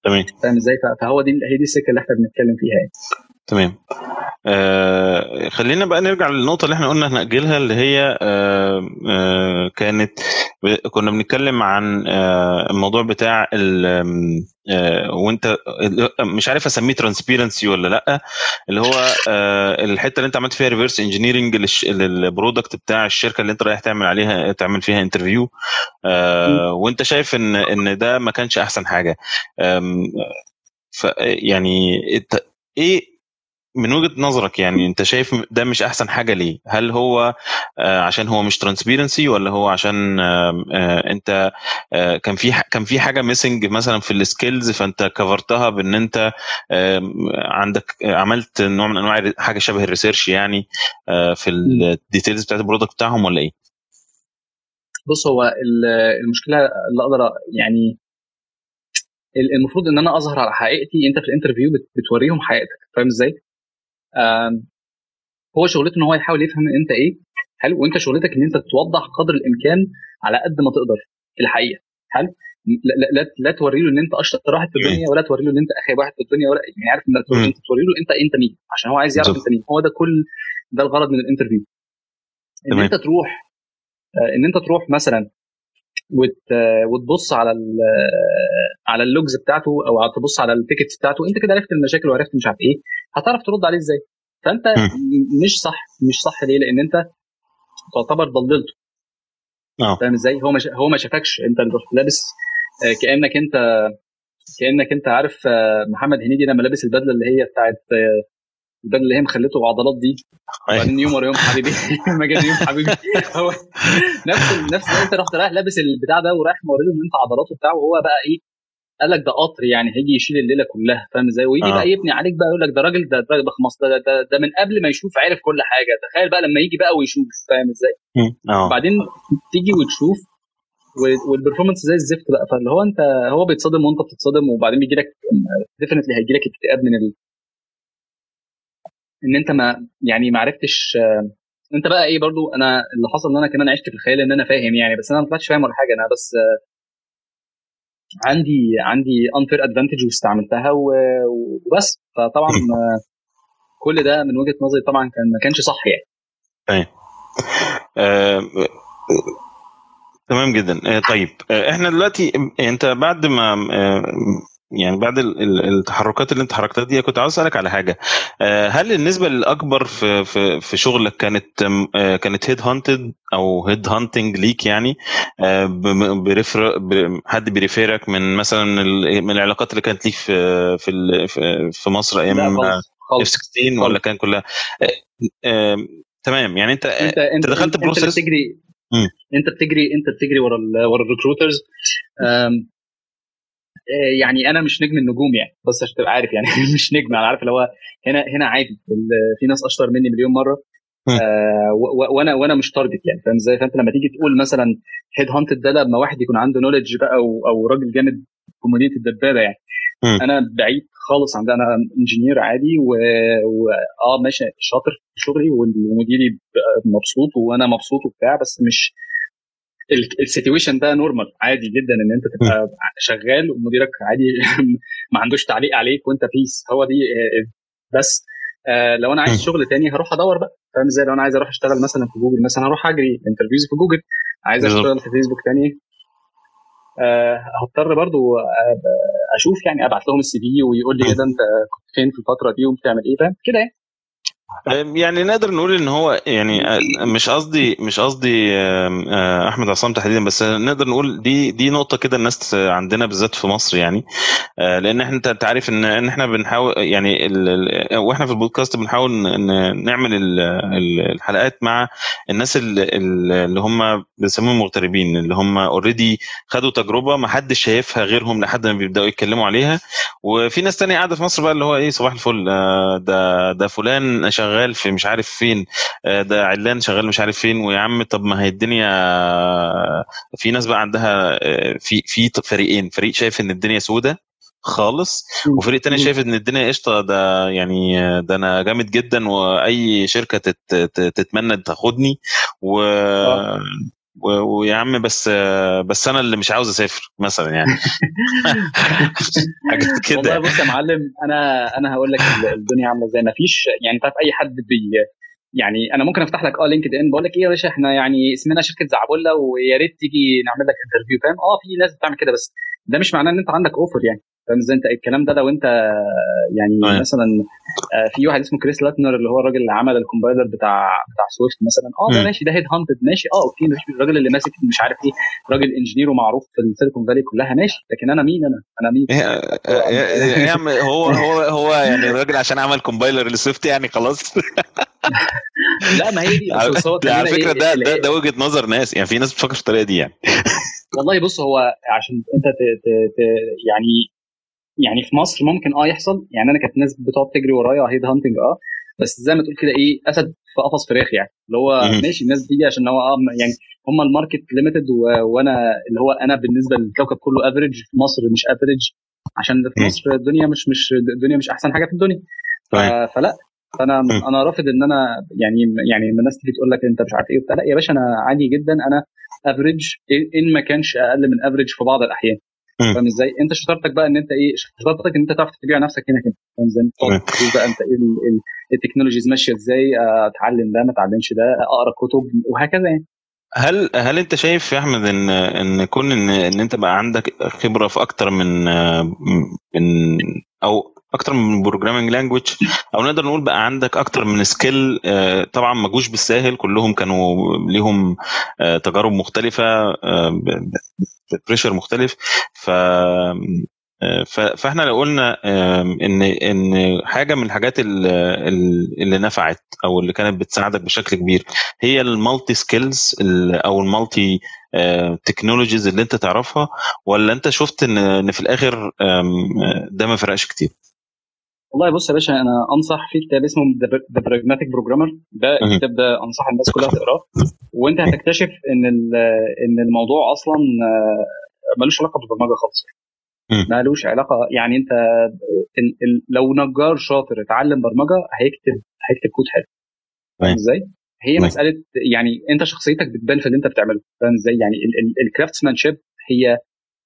تمام. فاهم إزاي؟ فهو دي هي دي السكة اللي إحنا بنتكلم فيها يعني. تمام. آه خلينا بقى نرجع للنقطة اللي إحنا قلنا هنأجلها اللي هي آه آه كانت كنا بنتكلم عن آه الموضوع بتاع آه وانت مش عارف اسميه transparency ولا لأ اللي هو آه الحتة اللي انت عملت فيها reverse engineering لل product بتاع الشركة اللي انت رايح تعمل عليها تعمل فيها interview آه وانت شايف ان ان ده ما كانش أحسن حاجة. ف يعني إيه من وجهة نظرك يعني انت شايف ده مش أحسن حاجة ليه؟ هل هو آه عشان هو مش transparency ولا هو عشان آه انت آه كان في كان في حاجة missing مثلا في ال skills فانت cover تها بإن انت عندك عملت نوع من أنواع حاجة شبه ال research يعني في ال details بتاعت ال product بتاعهم ولا إيه؟ بص هو المشكلة اللي أقدر يعني المفروض إن أنا أظهر على حقيقتي أنت في ال interview بتوريهم حقيقتك فاهم إزاي؟ هو شغلته إن هو يحاول يفهم أنت إيه. حلو؟ وأنت شغلتك إن أنت توضح قدر الإمكان على قد ما تقدر في الحقيقة. حلو؟ لا, لا, لا توري له إن أنت أشطر واحد في الدنيا ولا توري له إن أنت أخيب واحد في الدنيا ولا يعني عارف إن أنت توري له أنت أنت مين. عشان هو عايز يعرف أنت مين. هو ده كل ده الغرض من ال interview. إن أنت تروح إن أنت تروح مثلا وت... وتبص على ال... على ال logs بتاعته أو تبص على ال tickets بتاعته أنت كده عرفت المشاكل وعرفت مش عارف إيه هتعرف ترد عليه إزاي؟ فأنت مش صح مش صح ليه؟ لأن أنت تعتبر ضللته. فاهم إزاي؟ هو مش... هو ما شافكش أنت لابس كأنك أنت كأنك أنت عارف محمد هنيدي لما لابس البدلة اللي هي بتاعت البدله اللي هي مخلته عضلات دي. وبعدين يوم ورا يوم حبيبي. مجال يوم حبيبي. هو نفس نفس انت رحت رايح لابس البتاع ده ورايح موري له إن انت عضلاته بتاعه وهو بقى إيه؟ قال لك ده قطر يعني هيجي يشيل الليلة كلها فاهم إزاي؟ ويجي آه. بقى يبني عليك بقى يقول لك ده راجل ده ده ده, ده, ده, ده من قبل ما يشوف عارف كل حاجة. تخيل بقى لما يجي بقى ويشوف فاهم إزاي؟ آه. وبعدين تيجي وتشوف وال performance زي الزفت بقى. فاللي هو انت هو بيتصدم وأنت بتتصدم وبعدين بيجي لك definitely هيجي لك اكتئاب من ال... إن أنت ما يعني ما عرفتش أنت بقى إيه برضو؟ أنا اللي حصل إن أنا كمان عشت في الخيال إن أنا فاهم يعني بس أنا ما طلعتش فاهم ولا حاجة. أنا بس عندي عندي unfair advantage واستعملتها وبس. فطبعا كل ده من وجهة نظري طبعا كان ما كانش صح يعني. طيب. آه تمام جدا. آه طيب. آه إحنا دلوقتي أنت بعد ما آه يعني بعد التحركات اللي انت حركتها دي كنت عاوز أسألك على حاجة. هل النسبة الأكبر في في في شغلك كانت كانت head hunted أو head hunting ليك يعني؟ prefer حد بي refer ك من مثلا من العلاقات اللي كانت ليك في في في مصر أيام F 16 ولا كان كلها؟ تمام. يعني انت انت, انت دخلت انت process بتجري انت بتجري انت بتجري ورا ورا ال recruiters يعني أنا مش نجم النجوم يعني. بس عشان تبقى عارف يعني. مش نجم أنا عارف اللي هو هنا هنا عادي. في ناس أشطر مني مليون مرة. آه وأنا وأنا مش target يعني. فاهم إزاي؟ فأنت لما تيجي تقول مثلا head hunted ده لما واحد يكون عنده knowledge بقى أو, أو راجل جامد كوميديا الدبابة يعني. أنا بعيد خالص عن ده. أنا engineer عادي و... و... آه ماشي شاطر في شغلي ومديري مبسوط وأنا مبسوط وبتاع بس مش ال situation ده normal عادي جدا إن أنت تبقى شغال ومديرك عادي ما عندوش تعليق عليك وأنت peace هو دي بس آه لو أنا عايز شغل تاني هروح أدور بقى فاهم إزاي؟ لو أنا عايز أروح أشتغل مثلا في جوجل مثلا هروح أجري interviews في جوجل عايز أشتغل في فيسبوك تاني آه هضطر برضو آه، أشوف يعني أبعت لهم ال CV ويقول لي إيه ده أنت كنت فين في الفترة دي وبتعمل إيه؟ فاهم؟ كده يعني. يعني نقدر نقول إن هو يعني مش قصدي مش قصدي أحمد عصام تحديدا بس نقدر نقول دي دي نقطة كده الناس عندنا بالذات في مصر يعني. لأن إحنا أنت عارف إن إن إحنا بنحاول يعني وإحنا في البودكاست بنحاول نعمل الحلقات مع الناس اللي هم بنسميهم مغتربين اللي هم اوريدي خدوا تجربة ما حدش شايفها غيرهم لحد ما بيبدأوا يتكلموا عليها. وفي ناس تانية قاعدة في مصر بقى اللي هو إيه صباح الفل ده ده فلان شغال في مش عارف فين. آه، ده علان شغال مش عارف فين. ويا عم طب ما هي الدنيا في ناس بقى عندها آه، في في فريقين. فريق شايف إن الدنيا سودة خالص وفريق تاني شايف إن الدنيا قشطة. ده يعني ده أنا جامد جدا وأي شركة تتمنى تاخدني. و آه. ويا عم بس بس أنا اللي مش عاوز أسافر مثلا يعني. حاجات كده والله بص يا معلم أنا أنا هقول لك الدنيا عاملة إزاي. ما فيش يعني تعرف أي حد بي يعني أنا ممكن أفتح لك آه LinkedIn بقول لك إيه يا باشا إحنا يعني اسمنا شركة زعبله ويا ريت تيجي نعمل لك interview فاهم؟ آه في ناس بتعمل كده بس ده مش معناه إن أنت عندك offer يعني. فاهم إزاي؟ أنت الكلام ده لو أنت يعني. مثلا آه، في واحد اسمه كريس لاتنر اللي هو الراجل اللي عمل ال compiler بتاع بتاع Swift مثلا. آه ده ماشي ده head hunted ماشي. آه okay ماشي. الراجل اللي ماسك مش عارف إيه راجل engineer ومعروف في ال Silicon Valley كلها ماشي. لكن أنا مين؟ أنا أنا مين؟ يا عم هو هو هو يعني الراجل عشان عمل compiler ل Swift يعني خلاص. لا ما هي دي. على فكرة ده ده ده وجهة نظر ناس. يعني في ناس بتفكر بالطريقة دي يعني. والله بص هو عشان أنت ت ت ت يعني يعني في مصر ممكن آه يحصل. يعني أنا كانت ناس بتقعد تجري ورايا head hunting آه بس زي ما تقول كده إيه أسد في قفص فراخ يعني. اللي هو ماشي الناس دي عشان هو آه يعني هم ال market limited وأنا اللي هو أنا بالنسبة للكوكب كله average في مصر مش average عشان في مصر الدنيا مش مش الدنيا مش أحسن حاجة في الدنيا. فلا. فأنا أنا رافض إن أنا يعني يعني لما الناس تيجي تقول لك أنت مش عارف إيه وبتاع لا يا باشا أنا عادي جدا. أنا average إن ما كانش أقل من average في بعض الأحيان. فاهم إزاي؟ أنت شطارتك بقى إن أنت إيه شطارتك إن أنت تعرف تبيع نفسك هنا كده فاهم إزاي؟ بقى أنت إيه ال technologies ماشية إزاي أتعلم ده ما أتعلمش ده أقرأ كتب وهكذا يعني هل هل أنت شايف يا أحمد إن إن كون إن إن أنت بقى عندك خبرة في أكتر من من أو أكتر من programming language أو نقدر نقول بقى عندك أكتر من skill آه، طبعا ما جوش بالساهل. كلهم كانوا ليهم آه، تجارب مختلفة آه، pressure مختلف. ف فإحنا لو قلنا إن إن حاجة من الحاجات اللي نفعت أو اللي كانت بتساعدك بشكل كبير هي ال multi skills أو ال multi technologies اللي أنت تعرفها. ولا أنت شفت إن في الآخر ده ما فرقش كتير؟ والله بص يا باشا أنا أنصح في كتاب اسمه The Pragmatic Programmer ده الكتاب ده أنصح الناس كلها تقراه. وأنت هتكتشف إن إن الموضوع أصلا آه، ملوش علاقة بالبرمجه خالص. مالوش علاقة يعني أنت لو نجار شاطر اتعلم برمجة هيكتب هيكتب كود حلو. فاهم إزاي؟ هي مسألة يعني أنت شخصيتك بتبان في اللي أنت بتعمله. فاهم إزاي؟ يعني ال craftsmanship هي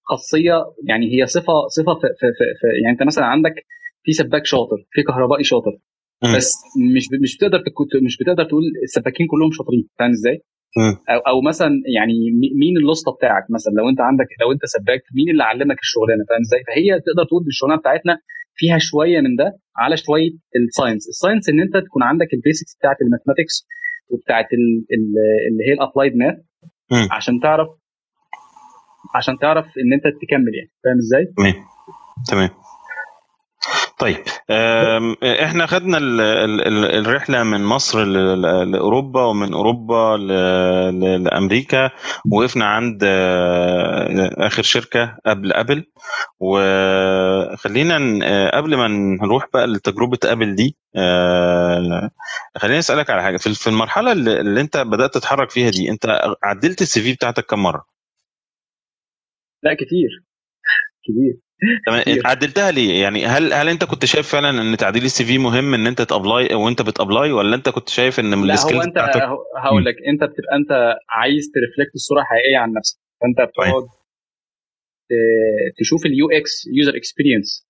خاصية يعني هي صفة صفة في, في, في, في يعني أنت مثلا عندك في سباك شاطر في كهربائي شاطر. بس مش مش بتقدر مش بتقدر تقول السباكين كلهم شاطرين فاهم إزاي؟ أو أو مثلا يعني مين الأسطى بتاعك مثلا؟ لو أنت عندك لو أنت سباك مين اللي علمك الشغلانة؟ فاهم إزاي؟ فهي تقدر تقول الشغلانه بتاعتنا فيها شوية من ده على شوية ال science، ال science إن أنت تكون عندك ال basics بتاعت ال mathematics وبتاعت اللي هي ال applied math عشان تعرف عشان تعرف إن أنت تكمل يعني. فاهم إزاي؟ تمام. تمام. طيب إحنا خدنا ال ال الرحلة من مصر لأوروبا ومن أوروبا لأمريكا وقفنا عند آه، آخر شركة قبل أبل. وخلينا قبل ما نروح بقى لتجربة أبل دي آه، خليني أسألك على حاجة. في المرحلة اللي أنت بدأت تتحرك فيها دي أنت عدلت ال CV بتاعتك كم مرة؟ لا كتير. كتير. تمام. عدلتها ليه؟ يعني هل هل انت كنت شايف فعلا إن تعديل ال CV مهم إن أنت ت apply وأنت بت apply ولا أنت كنت شايف إن من ال skills اللي هو أنت بتاعتك... هقول لك أنت بتبقى أنت عايز ت reflect الصورة الحقيقيه عن نفسك. فأنت. بتقعد تشوف ال UX user experience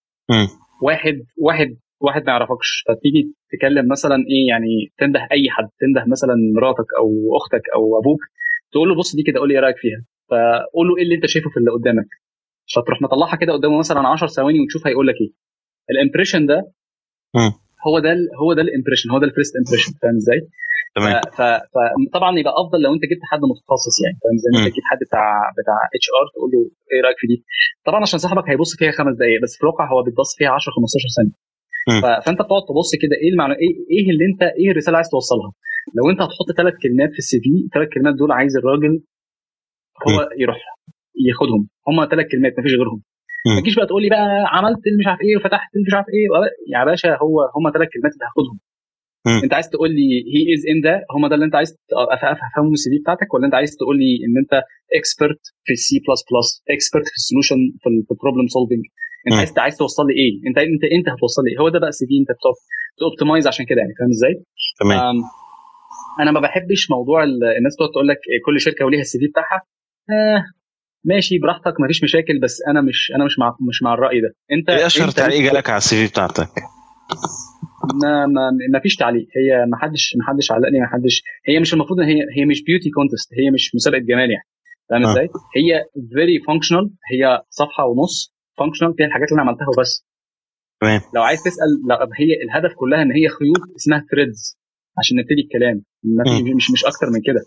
واحد واحد واحد ما يعرفكش. فتيجي تكلم مثلا إيه يعني تنده أي حد تنده مثلا مراتك أو أختك أو أبوك تقول له بص دي كده قول لي إيه رأيك فيها؟ فقول له إيه اللي أنت شايفه في اللي قدامك. فتروح مطلعها كده قدامه مثلا 10 ثواني وتشوف هيقول لك إيه. ال impression ده هو ده هو ده ال impression هو ده ال first impression فاهم إزاي؟ تمام. فطبعا يبقى أفضل لو أنت جبت حد متخصص يعني فاهم زي ما أنت تجيب حد بتاع بتاع HR تقول له إيه رأيك في دي؟ طبعا عشان صاحبك هيبص فيها خمس دقائق بس في الواقع هو بيتبص فيها 10 15 ثانية. فأنت بتقعد تبص كده إيه المعنى إيه إيه اللي انت إيه الرسالة عايز توصلها؟ لو أنت هتحط ثلاث كلمات في ال CV الثلاث كلمات دول عايز الراجل هو يروح ياخدهم. هم ثلاث كلمات مفيش غيرهم. ما تجيش بقى تقول لي بقى عملت مش عارف إيه وفتحت مش عارف إيه. يا باشا هو هم ثلاث كلمات اللي هاخدهم. أنت عايز تقول لي he is إن ده هم ده اللي أنت عايز أفهمه من ال CV بتاعتك؟ ولا أنت عايز تقول لي إن أنت expert في ال C plus plus expert في ال solution في ال problem solving أنت عايز عايز توصل لي إيه؟ أنت أنت أنت هتوصل لي إيه؟ هو ده بقى ال CV أنت بت optimize عشان كده يعني. فاهم إزاي؟ تمام. أنا ما بحبش موضوع الناس تقعد تقول لك كل شركة وليها ال CV بتاعها. آه ماشي براحتك مفيش مشاكل بس أنا مش أنا مش مع مش مع الرأي ده. أنت إيه أشهر تعليق جالك على ال CV بتاعتك؟ ما ما ما فيش تعليق. هي ما حدش ما حدش علق لي ما حدش. هي مش المفروض إن هي هي مش beauty contest هي مش مسابقة جمال يعني. فاهم آه. إزاي؟ هي very functional هي صفحة ونص functional فيها الحاجات اللي أنا عملتها وبس. تمام. لو عايز تسأل لو هي الهدف كلها إن هي خيوط اسمها threads عشان نبتدي الكلام. مش مش أكتر من كده.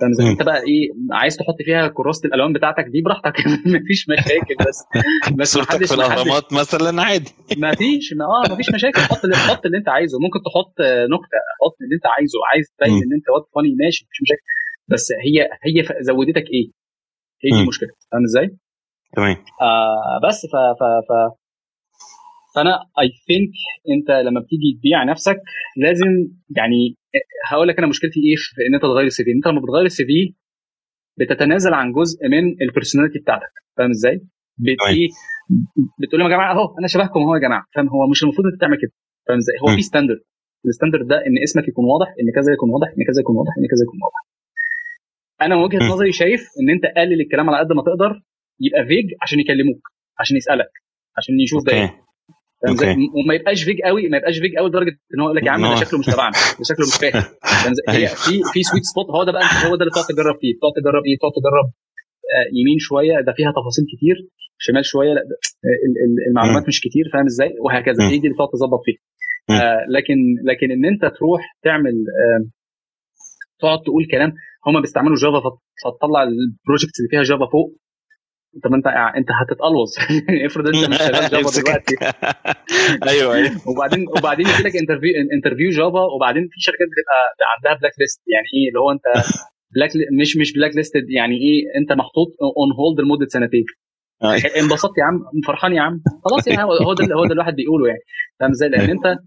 فاهم إزاي؟ أنت بقى إيه عايز تحط فيها كراسة الألوان بتاعتك دي براحتك. مفيش مشاكل بس. بس صورتك في الأهرامات مثلا عادي. مفيش ما آه مفيش مشاكل. حط اللي حط اللي أنت عايزه. ممكن تحط نكتة. حط اللي أنت عايزه. عايز تبين إن أنت واد funny ماشي مفيش مشاكل. بس هي هي زودتك إيه؟ هي دي المشكلة؟ فاهم إزاي؟ تمام. آه بس ف ف ف فأنا I think أنت لما بتيجي تبيع نفسك لازم يعني هقول لك أنا مشكلتي إيه في إن أنت تغير ال CV أنت لما بتغير ال CV بتتنازل عن جزء من ال personality بتاعتك. فاهم إزاي؟ بت إيه؟ بتقول لهم يا جماعة أهو أنا شبهكم أهو يا جماعة. فاهم؟ هو مش المفروض انت تعمل كده. فاهم إزاي؟ هو في standard ال standard ده إن اسمك يكون واضح إن كذا يكون واضح إن كذا يكون واضح إن كذا يكون واضح. أنا من وجهة نظري شايف إن أنت قلل الكلام على قد ما تقدر يبقى vague عشان يكلموك عشان يسألك عشان يشوف ده إيه. وما يبقاش vague قوي ما يبقاش vague قوي لدرجة إن هو يقول لك يا عم ده شكله مش تبعنا ده شكله مش فاهم. هي أيوه. في في sweet spot هو ده بقى هو ده اللي بتقعد تجرب فيه بتقعد تجرب إيه؟ بتقعد تجرب آه، يمين شوية ده فيها تفاصيل كتير شمال شوية لا المعلومات مش كتير فاهم إزاي؟ وهكذا هي دي اللي بتقعد تظبط فيها. آه لكن لكن إن أنت تروح تعمل آه تقعد تقول كلام هم بيستعملوا Java فتطلع ال projects اللي فيها Java فوق طب انت انت هتتقلوظ افرض انت مش شغال Java دلوقتي. أيوه أيوه. وبعدين وبعدين يجي لك interview interview Java وبعدين في شركات بتبقى عندها blacklist يعني إيه؟ اللي هو انت black مش مش blacklisted يعني إيه؟ انت محطوط on hold لمدة سنتين. انبسطت يا عم فرحان يا عم. خلاص يعني هو ده هو ده الواحد بيقوله يعني. فاهم إزاي؟ لأن انت آه،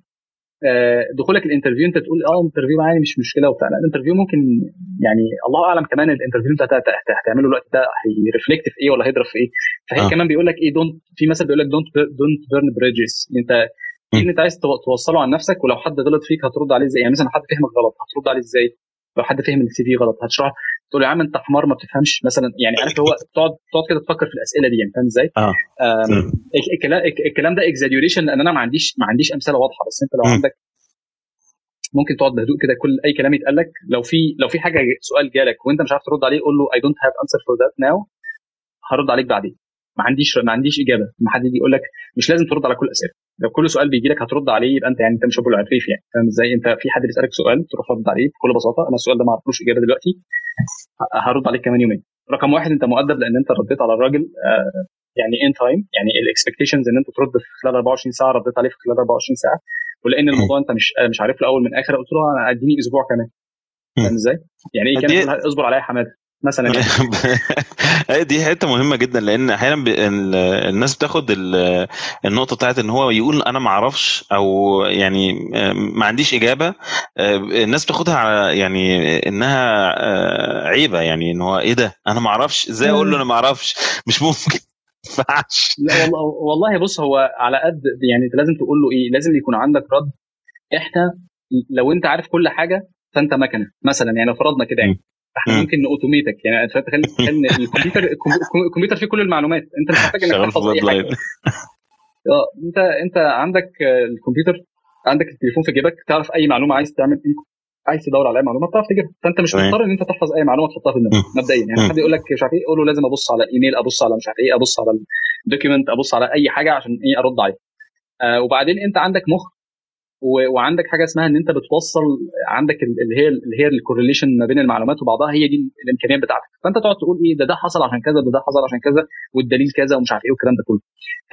دخولك الانترفيو انت تقول آه interview معايا مش مشكلة وبتاع. لا ال interview ممكن يعني الله أعلم كمان ال interview أنت هتعمله الوقت ده هي reflect في إيه ولا هيضرب في إيه. فهي آه. كمان بيقول لك إيه don't في مثل بيقول لك don't don't burn bridges أنت إيه اللي أنت عايز توصله عن نفسك ولو حد غلط فيك هترد عليه إزاي؟ يعني مثلا حد فهمك غلط هترد عليه إزاي؟ لو حد فهم الـ CV غلط هتشرح تقول يا عم انت حمار ما بتفهمش. مثلا يعني عارف هو تقعد تقعد كده تفكر في الأسئلة دي يعني فاهم إزاي؟ آه. الكلام الكلام ده exaggeration لأن أنا ما عنديش ما عنديش أمثلة واضحة. بس أنت لو. عندك ممكن تقعد بهدوء كده كل أي كلام يتقال لك. لو في لو في حاجة سؤال جالك وأنت مش عارف ترد عليه قول له I don't have answer for that now هرد عليك بعدين. ما عنديش ما عنديش إجابة. ما حد يجي يقول لك مش لازم ترد على كل الأسئلة. لو كل سؤال بيجي لك هترد عليه يبقى أنت يعني أنت مش ابو العريف يعني. فاهم إزاي؟ أنت في حد بيسألك سؤال تروح ترد عليه بكل بساطة. أنا السؤال ده ما اعرفوش إجابة دلوقتي. هرد عليك كمان يومين. رقم واحد أنت مؤدب لأن أنت رديت على الراجل آه، يعني on time يعني ال expectations إن أنت ترد في خلال 24 ساعة رديت عليه في خلال 24 ساعة. ولأن الموضوع أنت مش مش عارف له اول من اخر قلت له اديني أسبوع كمان. فاهم إزاي؟ يعني إيه كان أصبر عليا حمادة؟ مثلا يعني. دي حتة مهمة جدا لأن أحيانا الناس بتاخد النقطة بتاعت إن هو يقول أنا ما أعرفش أو يعني ما عنديش إجابة الناس بتاخدها على يعني إنها عيبة يعني إن هو إيه ده؟ أنا ما أعرفش إزاي أقول له أنا ما أعرفش؟ مش ممكن ينفعش. لا والله والله بص هو على قد يعني أنت لازم تقول له إيه لازم يكون عندك رد. إحنا لو أنت عارف كل حاجة فأنت مكنة مثلا يعني لو فرضنا كده يعني. إحنا ممكن ن automate ك يعني تخيل إن الكمبيوتر الكمبيوتر فيه كل المعلومات. أنت مش محتاج إنك تحفظ أي حاجة. آه انت أنت عندك الكمبيوتر عندك التليفون في جيبك تعرف أي معلومة عايز تعمل إيه عايز تدور على أي معلومة بتعرف تجيبها. فأنت مش مضطر إن أنت تحفظ أي معلومة تحطها في دماغك مبدئيا. يعني حد يقول لك مش عارف إيه قول له لازم أبص على إيميل أبص على مش عارف إيه أبص على ال document أبص على أي حاجة عشان إيه أرد عليه آه وبعدين أنت عندك مخ. وعندك حاجة اسمها إن أنت بتوصل عندك اللي هي اللي هي ال correlation ما بين المعلومات وبعضها هي دي الإمكانيات بتاعتك. فأنت تقعد تقول إيه ده ده حصل عشان كذا ده ده حصل عشان كذا والدليل كذا ومش عارف إيه والكلام ده كله.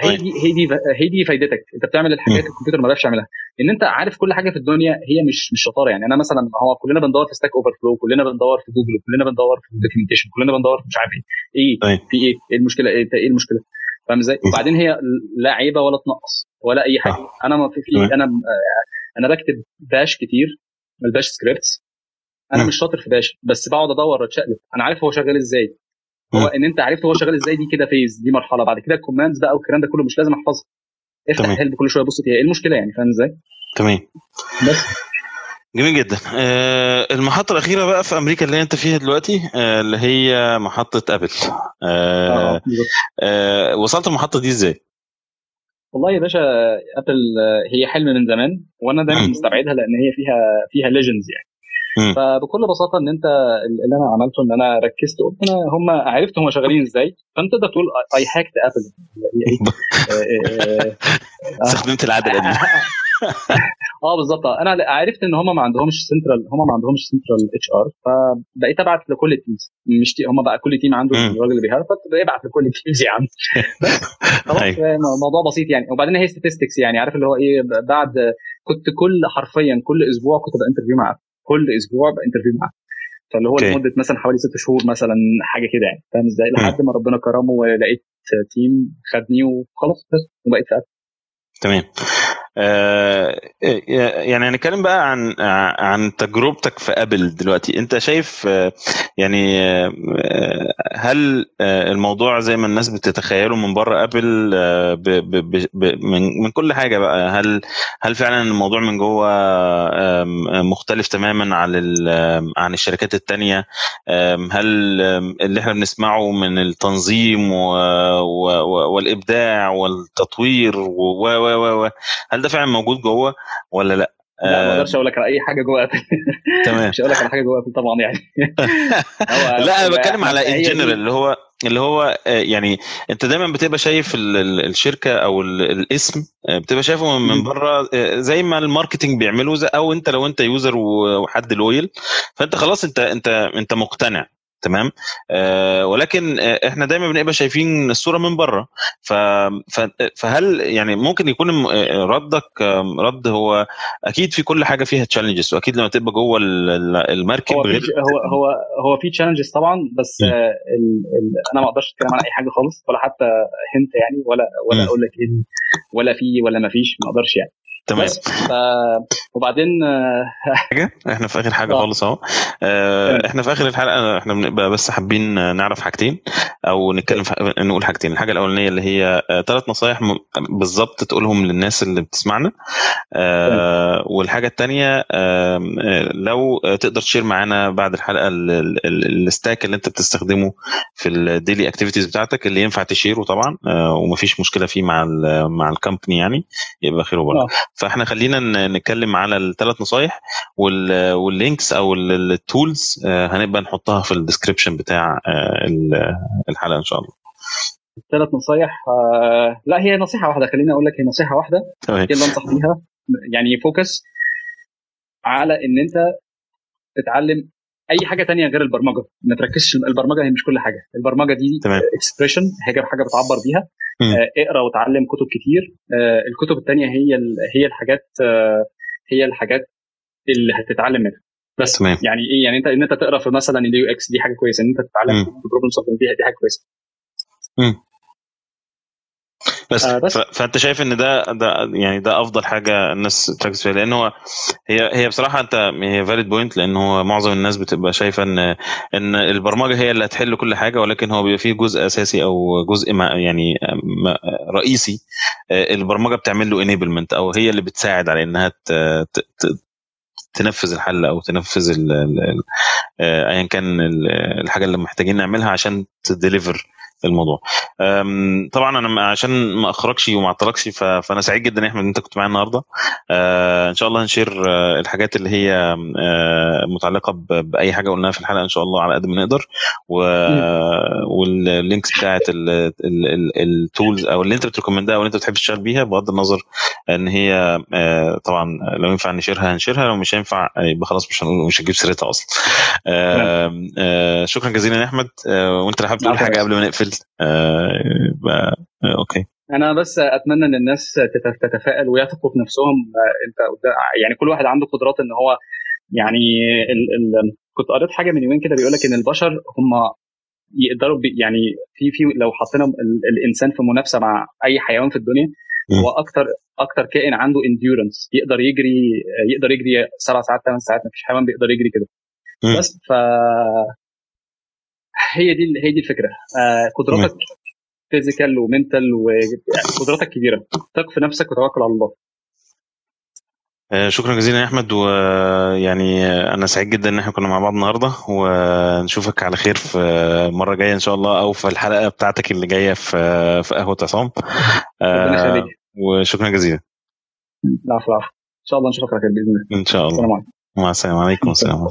هي طيب. دي هي دي هي دي فايدتك. أنت بتعمل الحاجات الكمبيوتر ما بيعرفش يعملها. إن أنت عارف كل حاجة في الدنيا هي مش مش شطارة يعني. أنا مثلا هو كلنا بندور في Stack Overflow كلنا بندور في جوجل كلنا بندور في ال documentation كلنا بندور في مش عارف إيه. إيه؟ طيب. في إيه؟ إيه المشكلة؟ إيه؟ إيه المشكلة؟ فاهم إزاي؟ وبعدين هي لا عيبة ولا تنقص ولا أي حاجة. أنا ما في, في أنا أنا بكتب Bash كتير ال Bash scripts أنا مش شاطر في Bash بس بقعد أدور اتشقلب أنا عارف هو شغال إزاي. هو إن أنت عرفت هو شغال إزاي دي كده phase دي مرحلة. بعد كده ال commands بقى والكلام ده كله مش لازم احفظها افتح help كل شوية بص فيها. إيه المشكلة يعني؟ فاهم إزاي؟ تمام. بس. جميل جدا. آه المحطة الأخيرة بقى في أمريكا اللي أنت فيها دلوقتي آه اللي هي محطة Apple. آه وصلت المحطة دي إزاي؟ والله يا باشا Apple هي حلم من زمان وأنا دايما مستبعدها لأن هي فيها فيها legends يعني. فبكل بساطة إن أنت اللي أنا عملته إن أنا ركزت قلت أنا هم عرفت هم شغالين إزاي فأنت تقدر تقول I hacked Apple استخدمت القديمه آه بالظبط. أنا عرفت إن هم ما عندهمش سنترال هم ما عندهمش central HR فبقيت أبعت لكل ال teams مش هم بقى كل team عنده الراجل اللي بيهاير فابعت لكل ال teams يا عم. خلاص أيوه. الموضوع بسيط يعني. وبعدين هي statistics يعني عارف اللي هو إيه؟ بعد كنت كل حرفيا كل أسبوع كنت ب interview معاه كل أسبوع ب interview معاه فاللي هو لمدة مثلا حوالي ست شهور مثلا حاجة كده يعني. فاهم إزاي؟ لحد ما ربنا كرمه ولقيت team خدني وخلاص بس وبقيت تمام. يعني هنتكلم بقى عن عن تجربتك في أبل دلوقتي. أنت شايف آه يعني آه هل الموضوع زي ما الناس بتتخيله من بره أبل من, كل حاجة بقى هل هل فعلا الموضوع من جوه مختلف تماما عن عن الشركات التانية؟ هل اللي إحنا بنسمعه من التنظيم والإبداع والتطوير و و هل ده فعلا موجود جوه ولا لأ؟ لا ما أقدرش أقول لك على أي حاجة جوه Apple. تمام. مش هقول لك على حاجة جوه Apple طبعا يعني. لا أنا بتكلم على in general اللي هو اللي هو يعني أنت دايما بتبقى شايف الشركة أو الاسم بتبقى شايفه من بره زي ما ال marketing بيعمله أو أنت لو أنت user وحد loyal فأنت خلاص انت انت أنت مقتنع. تمام؟ آه ولكن إحنا دايما بنبقى شايفين الصورة من بره. فهل يعني ممكن يكون ردك رد هو أكيد في كل حاجة فيها تشالنجز وأكيد لما تبقى جوه المركب هو غير هو هو هو في تشالنجز طبعا بس ال ال أنا ما أقدرش أتكلم عن أي حاجة خالص ولا حتى هنت يعني ولا ولا أقول لك إيه ولا في ولا ما فيش ما أقدرش يعني. تمام. ف... وبعدين حاجة؟ إحنا في آخر حاجة آه. خالص أهو. آه إحنا في آخر الحلقة إحنا بنبقى بس حابين نعرف حاجتين أو نتكلم في... نقول حاجتين. الحاجة الأولانية اللي هي ثلاث آه نصايح م... بالظبط تقولهم للناس اللي بتسمعنا. آه والحاجة الثانية آه لو تقدر تشير معانا بعد الحلقة ال stack اللي انت بتستخدمه في ال daily activities بتاعتك اللي ينفع تشيره طبعا آه ومفيش مشكلة فيه مع ال مع الـ company يعني يبقى خير وبركة. فاحنا خلينا نتكلم على الثلاث نصايح وال links أو ال tools هنبقى نحطها في ال description بتاع الحلقة إن شاء الله. الثلاث نصايح لا هي نصيحة واحدة. خليني أقول لك هي نصيحة واحدة. هي اللي انصح بيها. يعني focus على إن أنت تتعلم أي حاجة تانية غير البرمجة ما تركزش البرمجة هي مش كل حاجة البرمجة دي. expression حاجة حاجة بتعبر بيها مم. آه، اقرأ وتعلم كتب كتير آه، الكتب التانية هي ال- هي الحاجات آه، هي الحاجات اللي هتتعلم منها بس تمام. يعني إيه يعني أنت إن أنت تقرأ في مثلا ال UX دي حاجة كويسة إن أنت تتعلم مم. problem solving دي حاجة كويسة بس, آه، بس. فأنت شايف إن ده ده يعني ده أفضل حاجة الناس تركز فيها لأن هو هي هي بصراحة أنت هي valid point لأن هو معظم الناس بتبقى شايفة ان إن البرمجة هي اللي هتحل كل حاجة ولكن هو بيبقى فيه جزء أساسي أو جزء ما يعني ما رئيسي آه، البرمجة بتعمل له enablement أو هي اللي بتساعد على إنها تنفذ الحل أو تنفذ آه، ايا كان ال- الحاجة اللي محتاجين نعملها عشان ت deliver الموضوع. طبعا أنا عشان ما أخرجش وما أعطلكش فأنا سعيد جدا يا احمد إن أنت كنت معايا النهارده. أه، إن شاء الله هنشير أه، الحاجات اللي هي أه، متعلقة بأي حاجة قلناها في الحلقة إن شاء الله على قد ما نقدر. و- وال links بتاعت ال tools أو اللي أنت بت recommend ها أو اللي أنت بتحب تشتغل بيها بغض النظر إن هي طبعا لو ينفع نشيرها هنشيرها لو مش هينفع يبقى خلاص مش هنقول مش هنجيب سيرتها أصلا. شكرا جزيلا يا أحمد. وأنت لو حابب تقول حاجة. قبل ما نقفل. أه، يبقى أه، أوكي أنا بس أتمنى إن الناس تت- تتفائل ويثقوا في نفسهم آه، أنت يعني كل واحد عنده قدرات إن هو يعني ال ال كنت قريت حاجة من يومين كده بيقول لك إن البشر هم يقدروا يعني في في لو حطينا ال- الإنسان في منافسة مع أي حيوان في الدنيا. هو أكتر أكتر كائن عنده endurance يقدر يجري يقدر يجري سبع ساعات ثمان ساعات مفيش حيوان بيقدر يجري كده. بس ف هي دي هي دي الفكرة. آه، قدراتك physical و mental وقدراتك كبيرة. ثق في نفسك وتوكل على الله. آه، شكرا جزيلا يا أحمد ويعني أنا سعيد جدا إن إحنا كنا مع بعض النهارده ونشوفك على خير في مرة جاية إن شاء الله أو في الحلقة بتاعتك اللي جاية في في قهوة عصام. آه، وشكرا جزيلا. العفو العفو. إن شاء الله نشوفك على خير بإذن الله. إن شاء الله. السلام عليكم. مع السلامة. عليكم السلام.